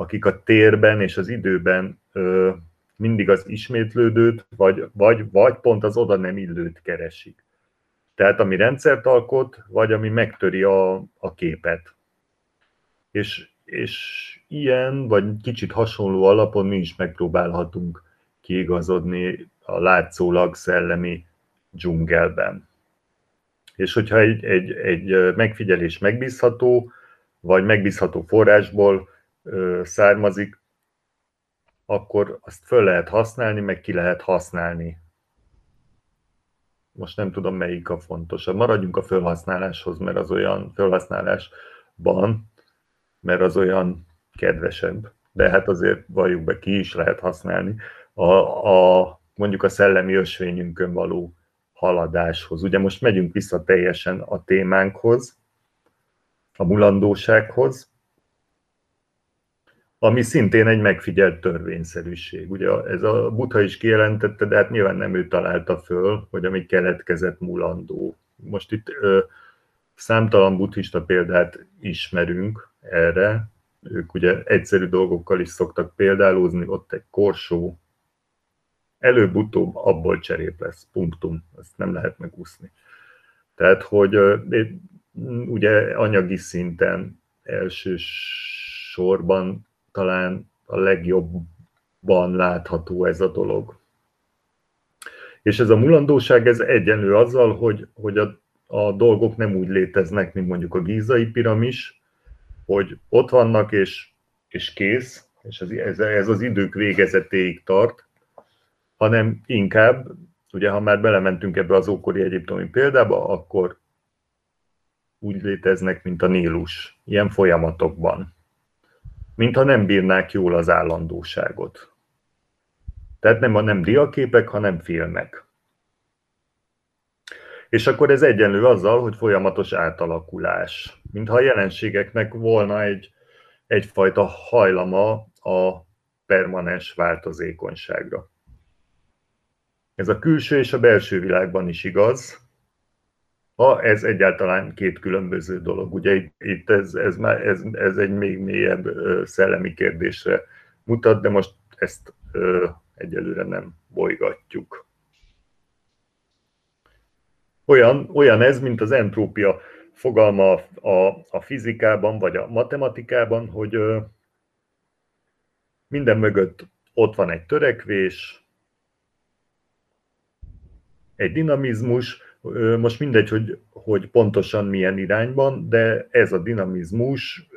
akik a térben és az időben ö, mindig az ismétlődőt, vagy, vagy, vagy pont az oda nem illőt keresik. Tehát ami rendszert alkot, vagy ami megtöri a, a képet. És, és ilyen, vagy kicsit hasonló alapon mi is megpróbálhatunk kiigazodni a látszólag szellemi dzsungelben. És hogyha egy, egy, egy megfigyelés megbízható, vagy megbízható forrásból származik, akkor azt föl lehet használni, meg ki lehet használni. Most nem tudom, melyik a fontosabb. Maradjunk a felhasználáshoz, mert az olyan felhasználásban, mert az olyan kedvesebb. De hát azért valljuk be, ki is lehet használni. A, a, mondjuk a szellemi ösvényünkön való haladáshoz. Ugye most megyünk vissza teljesen a témánkhoz, a mulandósághoz, ami szintén egy megfigyelt törvényszerűség. Ugye ez a Buddha is kijelentette, de hát nyilván nem ő találta föl, hogy ami keletkezett mulandó. Most itt ö, számtalan buddhista példát ismerünk erre, ők ugye egyszerű dolgokkal is szoktak példálózni, ott egy korsó, előbb-utóbb abból cserép lesz, punktum, ezt nem lehet megúszni. Tehát, hogy ugye anyagi szinten elsősorban talán a legjobban látható ez a dolog. És ez a mulandóság, ez egyenlő azzal, hogy, hogy a, a dolgok nem úgy léteznek, mint mondjuk a gízai piramis, hogy ott vannak és, és kész, és ez, ez, ez az idők végezetéig tart, hanem inkább, ugye ha már belementünk ebbe az ókori egyiptomi példába, akkor úgy léteznek, mint a Nílus, ilyen folyamatokban mintha nem bírnák jól az állandóságot. Tehát nem a nem diaképek, hanem filmek. És akkor ez egyenlő azzal, hogy folyamatos átalakulás. Mintha a jelenségeknek volna egy, egyfajta hajlama a permanens változékonyságra. Ez a külső és a belső világban is igaz, ha ez egyáltalán két különböző dolog. Ugye itt, itt ez, ez, már, ez, ez egy még mélyebb szellemi kérdésre mutat, de most ezt egyelőre nem bolygatjuk. Olyan, olyan ez, mint az entrópia fogalma a, a fizikában vagy a matematikában, hogy ö, minden mögött ott van egy törekvés, egy dinamizmus, most mindegy, hogy, hogy pontosan milyen irányban, de ez a dinamizmus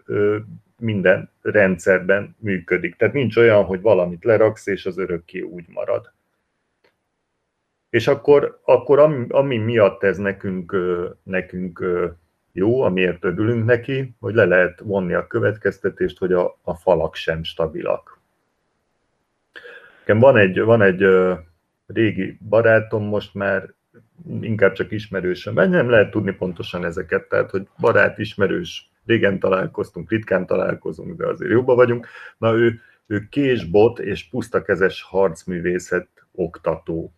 minden rendszerben működik. Tehát nincs olyan, hogy valamit leraksz, és az örökké úgy marad. És akkor, akkor ami, ami miatt ez nekünk, nekünk jó, amiért örülünk neki, hogy le lehet vonni a következtetést, hogy a, a falak sem stabilak. Van egy, van egy régi barátom, most már inkább csak ismerősöm, mert nem lehet tudni pontosan ezeket, tehát hogy barát, ismerős, régen találkoztunk, ritkán találkozunk, de azért jobban vagyunk. Na ő, ő késbot és pusztakezes harcművészet oktató.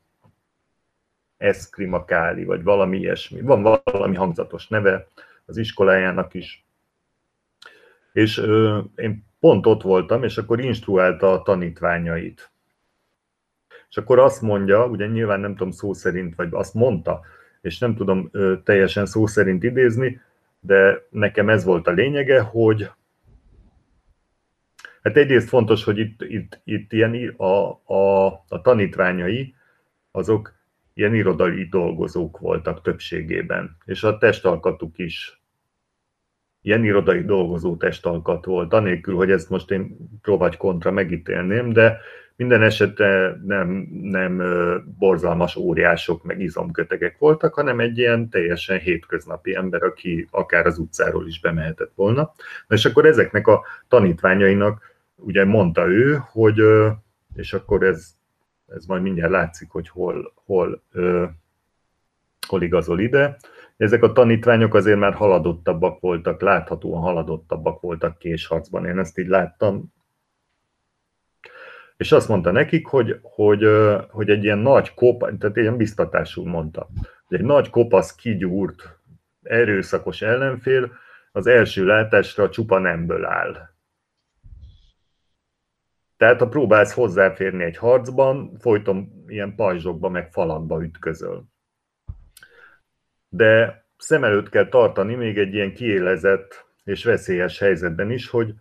Eszkrimakáli, vagy valami ilyesmi. Van valami hangzatos neve az iskolájának is. És ö, én pont ott voltam, és akkor instruálta a tanítványait és akkor azt mondja, ugye nyilván nem tudom szó szerint, vagy azt mondta, és nem tudom teljesen szó szerint idézni, de nekem ez volt a lényege, hogy hát egyrészt fontos, hogy itt, itt, itt ilyen a, a, a tanítványai, azok ilyen irodai dolgozók voltak többségében, és a testalkatuk is ilyen irodai dolgozó testalkat volt, anélkül, hogy ezt most én pro vagy kontra megítélném, de minden esetre nem, nem borzalmas óriások, meg izomkötegek voltak, hanem egy ilyen teljesen hétköznapi ember, aki akár az utcáról is bemehetett volna. Na és akkor ezeknek a tanítványainak ugye mondta ő, hogy, és akkor ez, ez majd mindjárt látszik, hogy hol, hol, hol igazol ide, ezek a tanítványok azért már haladottabbak voltak, láthatóan haladottabbak voltak késharcban. Én ezt így láttam, és azt mondta nekik, hogy, hogy, hogy egy ilyen nagy kopasz, tehát ilyen biztatásul mondta, hogy egy nagy kopasz kigyúrt, erőszakos ellenfél az első látásra csupa nemből áll. Tehát ha próbálsz hozzáférni egy harcban, folyton ilyen pajzsokba meg falakba ütközöl. De szem előtt kell tartani még egy ilyen kiélezett és veszélyes helyzetben is, hogy,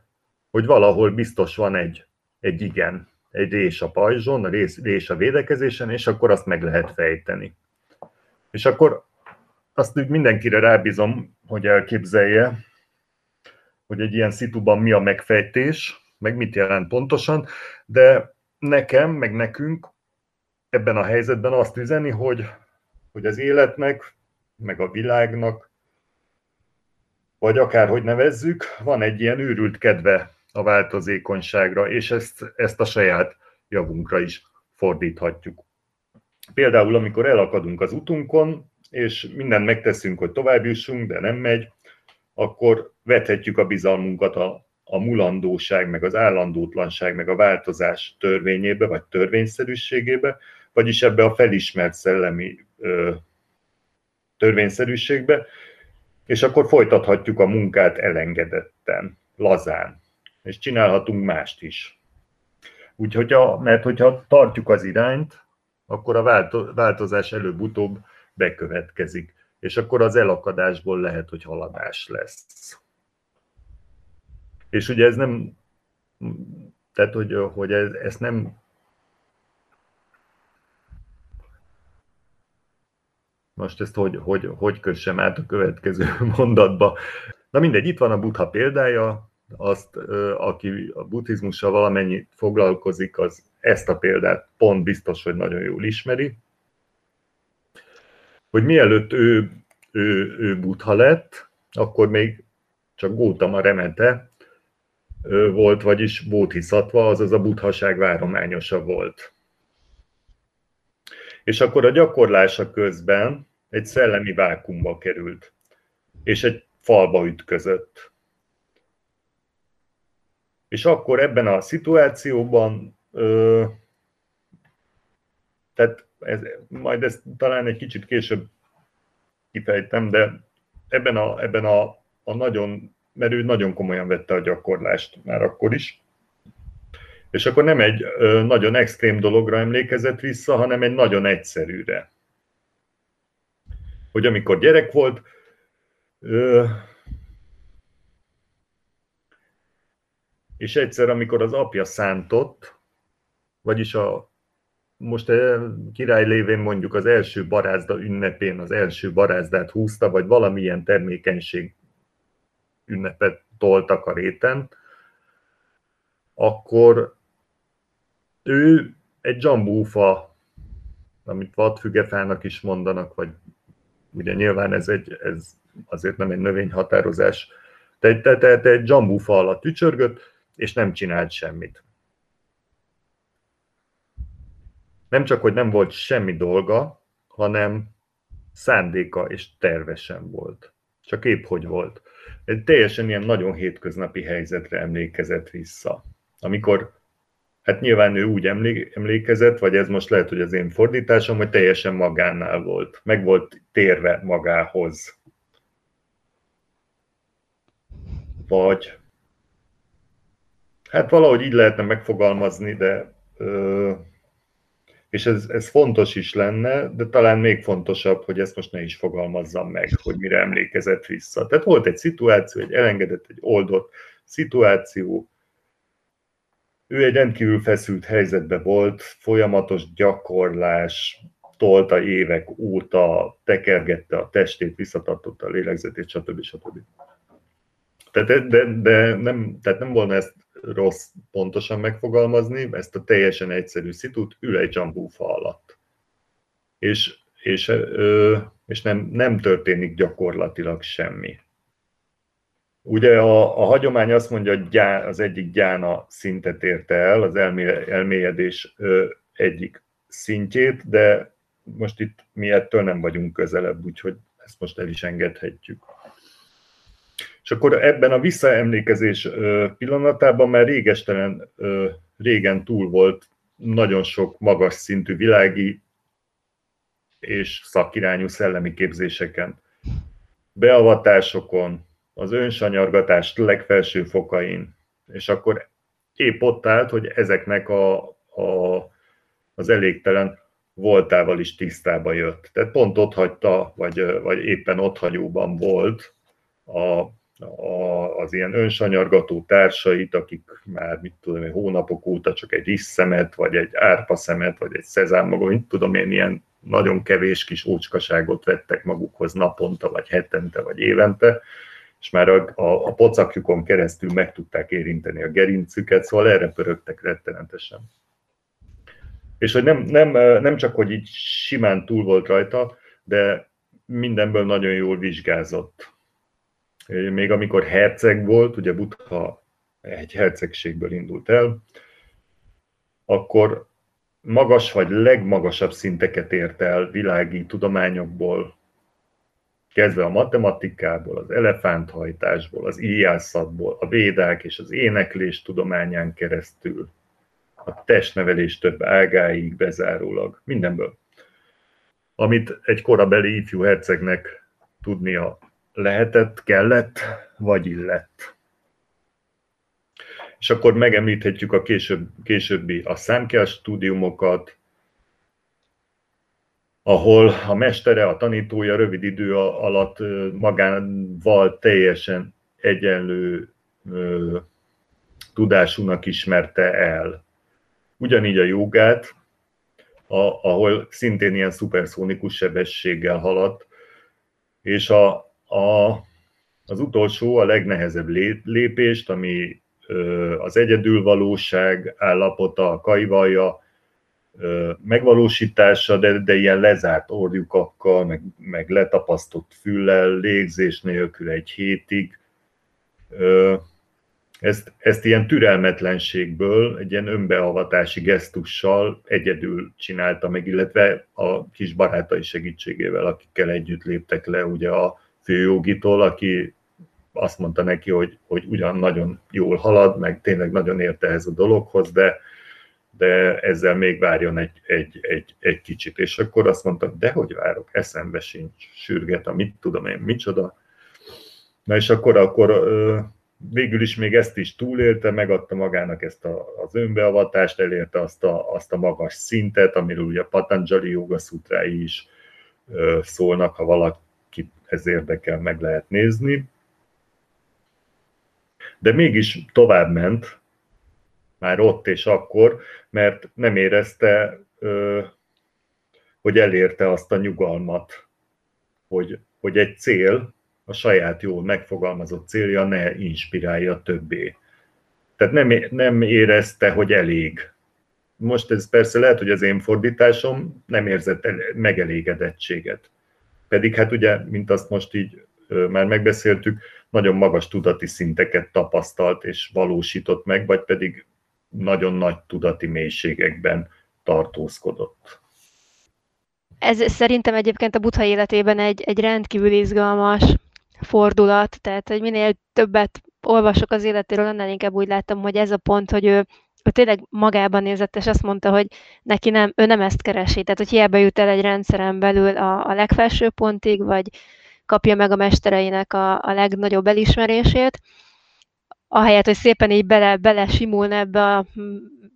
hogy valahol biztos van egy, egy igen, egy rés a pajzson, a rés, rés a védekezésen, és akkor azt meg lehet fejteni. És akkor azt mindenkire rábízom, hogy elképzelje, hogy egy ilyen szituban mi a megfejtés, meg mit jelent pontosan, de nekem, meg nekünk ebben a helyzetben azt üzeni, hogy, hogy az életnek, meg a világnak, vagy akárhogy nevezzük, van egy ilyen őrült kedve a változékonyságra, és ezt, ezt a saját javunkra is fordíthatjuk. Például, amikor elakadunk az utunkon, és mindent megteszünk, hogy tovább jussunk, de nem megy, akkor vethetjük a bizalmunkat a, a mulandóság, meg az állandótlanság, meg a változás törvényébe, vagy törvényszerűségébe, vagyis ebbe a felismert szellemi ö, törvényszerűségbe, és akkor folytathatjuk a munkát elengedetten, lazán és csinálhatunk mást is. Úgyhogy, mert hogyha tartjuk az irányt, akkor a változás előbb-utóbb bekövetkezik, és akkor az elakadásból lehet, hogy haladás lesz. És ugye ez nem, tehát hogy, hogy ez, ez nem most ezt hogy, hogy, hogy kössem át a következő mondatba. Na mindegy, itt van a Buddha példája, azt, aki a buddhizmussal valamennyi foglalkozik, az ezt a példát pont biztos, hogy nagyon jól ismeri, hogy mielőtt ő, ő, ő buddha lett, akkor még csak Gautama remete volt, vagyis bódhiszatva, azaz a buddhaság várományosa volt. És akkor a gyakorlása közben egy szellemi vákumba került, és egy falba ütközött. És akkor ebben a szituációban, ö, tehát ez, majd ezt talán egy kicsit később kifejtem, de ebben a, ebben a, a nagyon, mert ő nagyon komolyan vette a gyakorlást már akkor is, és akkor nem egy nagyon extrém dologra emlékezett vissza, hanem egy nagyon egyszerűre. Hogy amikor gyerek volt, és egyszer, amikor az apja szántott, vagyis a most király lévén mondjuk az első barázda ünnepén az első barázdát húzta, vagy valamilyen termékenység ünnepet toltak a réten, akkor ő egy dzsambúfa, amit vadfügefának is mondanak, vagy ugye nyilván ez, egy, ez azért nem egy növényhatározás, te, te, te, te egy dzsambúfa alatt ücsörgött, és nem csinált semmit. Nem csak, hogy nem volt semmi dolga, hanem szándéka és tervesen volt. Csak épp hogy volt. Egy teljesen ilyen nagyon hétköznapi helyzetre emlékezett vissza. Amikor Hát nyilván ő úgy emlékezett, vagy ez most lehet, hogy az én fordításom, hogy teljesen magánál volt. Meg volt térve magához. Vagy hát valahogy így lehetne megfogalmazni, de és ez, ez fontos is lenne, de talán még fontosabb, hogy ezt most ne is fogalmazzam meg, hogy mire emlékezett vissza. Tehát volt egy szituáció, egy elengedett, egy oldott szituáció, ő egy rendkívül feszült helyzetben volt, folyamatos gyakorlás, tolta évek óta, tekergette a testét, visszatartotta a lélegzetét, stb. stb. Tehát, de, de nem, tehát nem volna ezt rossz pontosan megfogalmazni, ezt a teljesen egyszerű szitut ül egy dzsambúfa alatt. És, és, és nem, nem történik gyakorlatilag semmi. Ugye a, a hagyomány azt mondja, hogy gyá, az egyik gyána szintet érte el, az elmé, elmélyedés ö, egyik szintjét, de most itt mi ettől nem vagyunk közelebb, úgyhogy ezt most el is engedhetjük. És akkor ebben a visszaemlékezés pillanatában már régestelen, régen túl volt nagyon sok magas szintű világi és szakirányú szellemi képzéseken, beavatásokon, az önsanyargatás legfelső fokain, és akkor épp ott állt, hogy ezeknek a, a, az elégtelen voltával is tisztába jött. Tehát pont ott hagyta, vagy, vagy éppen ott hagyóban volt a, a, az ilyen önsanyargató társait, akik már, mit tudom én, hónapok óta csak egy szemet, vagy egy árpa szemet, vagy egy szezámmagot, mit tudom én, ilyen nagyon kevés kis ócskaságot vettek magukhoz naponta, vagy hetente, vagy évente, és már a, a, a pocakjukon keresztül meg tudták érinteni a gerincüket, szóval erre pörögtek rettenetesen. És hogy nem, nem, nem csak, hogy így simán túl volt rajta, de mindenből nagyon jól vizsgázott. Még amikor herceg volt, ugye Buddha egy hercegségből indult el, akkor magas vagy legmagasabb szinteket ért el világi tudományokból, kezdve a matematikából, az elefánthajtásból, az íjászatból, a védák és az éneklés tudományán keresztül, a testnevelés több ágáig bezárólag, mindenből. Amit egy korabeli ifjú hercegnek tudnia lehetett, kellett, vagy illett. És akkor megemlíthetjük a később, későbbi a számkel stúdiumokat, ahol a mestere, a tanítója rövid idő alatt magával teljesen egyenlő ö, tudásúnak ismerte el. Ugyanígy a jogát, a, ahol szintén ilyen szuperszónikus sebességgel haladt, és a, a, az utolsó, a legnehezebb lépést, ami ö, az egyedülvalóság állapota, a kaivalja, megvalósítása, de, de ilyen lezárt orjukakkal, meg, meg letapasztott füllel, légzés nélkül egy hétig. ezt, ezt ilyen türelmetlenségből, egy ilyen önbeavatási gesztussal egyedül csinálta meg, illetve a kis barátai segítségével, akikkel együtt léptek le ugye a főjogitól, aki azt mondta neki, hogy, hogy ugyan nagyon jól halad, meg tényleg nagyon érte ez a dologhoz, de, de ezzel még várjon egy, egy, egy, egy kicsit. És akkor azt mondta, de hogy várok, eszembe sincs, sürget, amit tudom én, micsoda. Na és akkor, akkor végül is még ezt is túlélte, megadta magának ezt a, az önbeavatást, elérte azt a, azt a magas szintet, amiről ugye Patanjali Yoga Sutrái is szólnak, ha valaki ez érdekel, meg lehet nézni. De mégis tovább ment, már ott és akkor, mert nem érezte, hogy elérte azt a nyugalmat, hogy, hogy egy cél, a saját jól megfogalmazott célja ne inspirálja többé. Tehát nem, nem érezte, hogy elég. Most ez persze lehet, hogy az én fordításom nem érzett megelégedettséget. Pedig hát ugye, mint azt most így már megbeszéltük, nagyon magas tudati szinteket tapasztalt és valósított meg, vagy pedig nagyon nagy tudati mélységekben tartózkodott. Ez szerintem egyébként a butha életében egy, egy rendkívül izgalmas fordulat, tehát hogy minél többet olvasok az életéről, annál inkább úgy láttam, hogy ez a pont, hogy ő, ő tényleg magában nézett, és azt mondta, hogy neki nem, ő nem ezt keresi, tehát hogy hiába jut el egy rendszeren belül a, a legfelső pontig, vagy kapja meg a mestereinek a, a legnagyobb elismerését, ahelyett, hogy szépen így bele, bele simulna ebbe a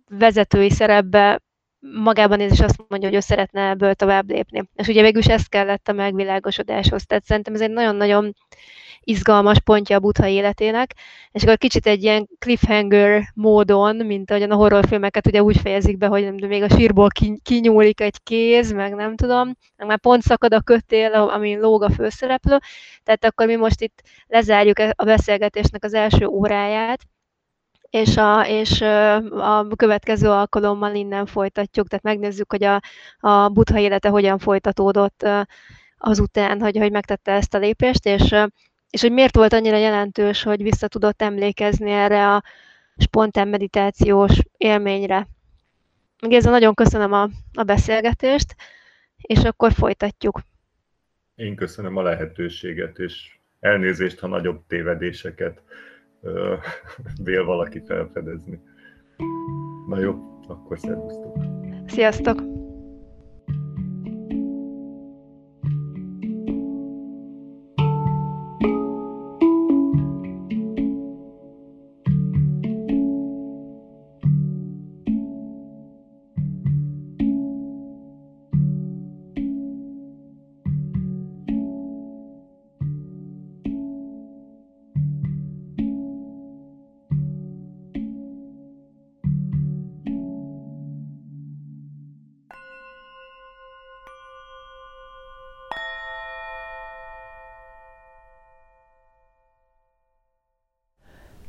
vezetői szerepbe, magában néz, és azt mondja, hogy ő szeretne ebből tovább lépni. És ugye végül is ez kellett a megvilágosodáshoz. Tehát szerintem ez egy nagyon-nagyon izgalmas pontja a butha életének, és akkor kicsit egy ilyen cliffhanger módon, mint ahogyan a horrorfilmeket ugye úgy fejezik be, hogy még a sírból kinyúlik egy kéz, meg nem tudom, meg már pont szakad a kötél, amin lóg a főszereplő, tehát akkor mi most itt lezárjuk a beszélgetésnek az első óráját, és a, és a következő alkalommal innen folytatjuk, tehát megnézzük, hogy a, a butha élete hogyan folytatódott azután, hogy, hogy megtette ezt a lépést, és, és hogy miért volt annyira jelentős, hogy vissza tudott emlékezni erre a spontán meditációs élményre. Még ezzel nagyon köszönöm a, a beszélgetést, és akkor folytatjuk. Én köszönöm a lehetőséget, és elnézést, ha nagyobb tévedéseket vél valaki felfedezni. Na jó, akkor szervusztok. Sziasztok!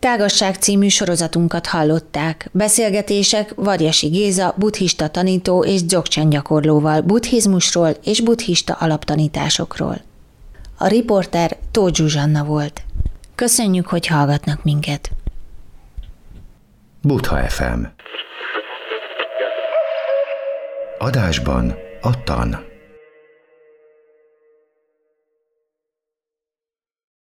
Tágasság című sorozatunkat hallották. Beszélgetések Varjasi Géza, buddhista tanító és dzogchen gyakorlóval buddhizmusról és buddhista alaptanításokról. A riporter Tóth Zsuzsanna volt. Köszönjük, hogy hallgatnak minket. Buddha FM Adásban a tan.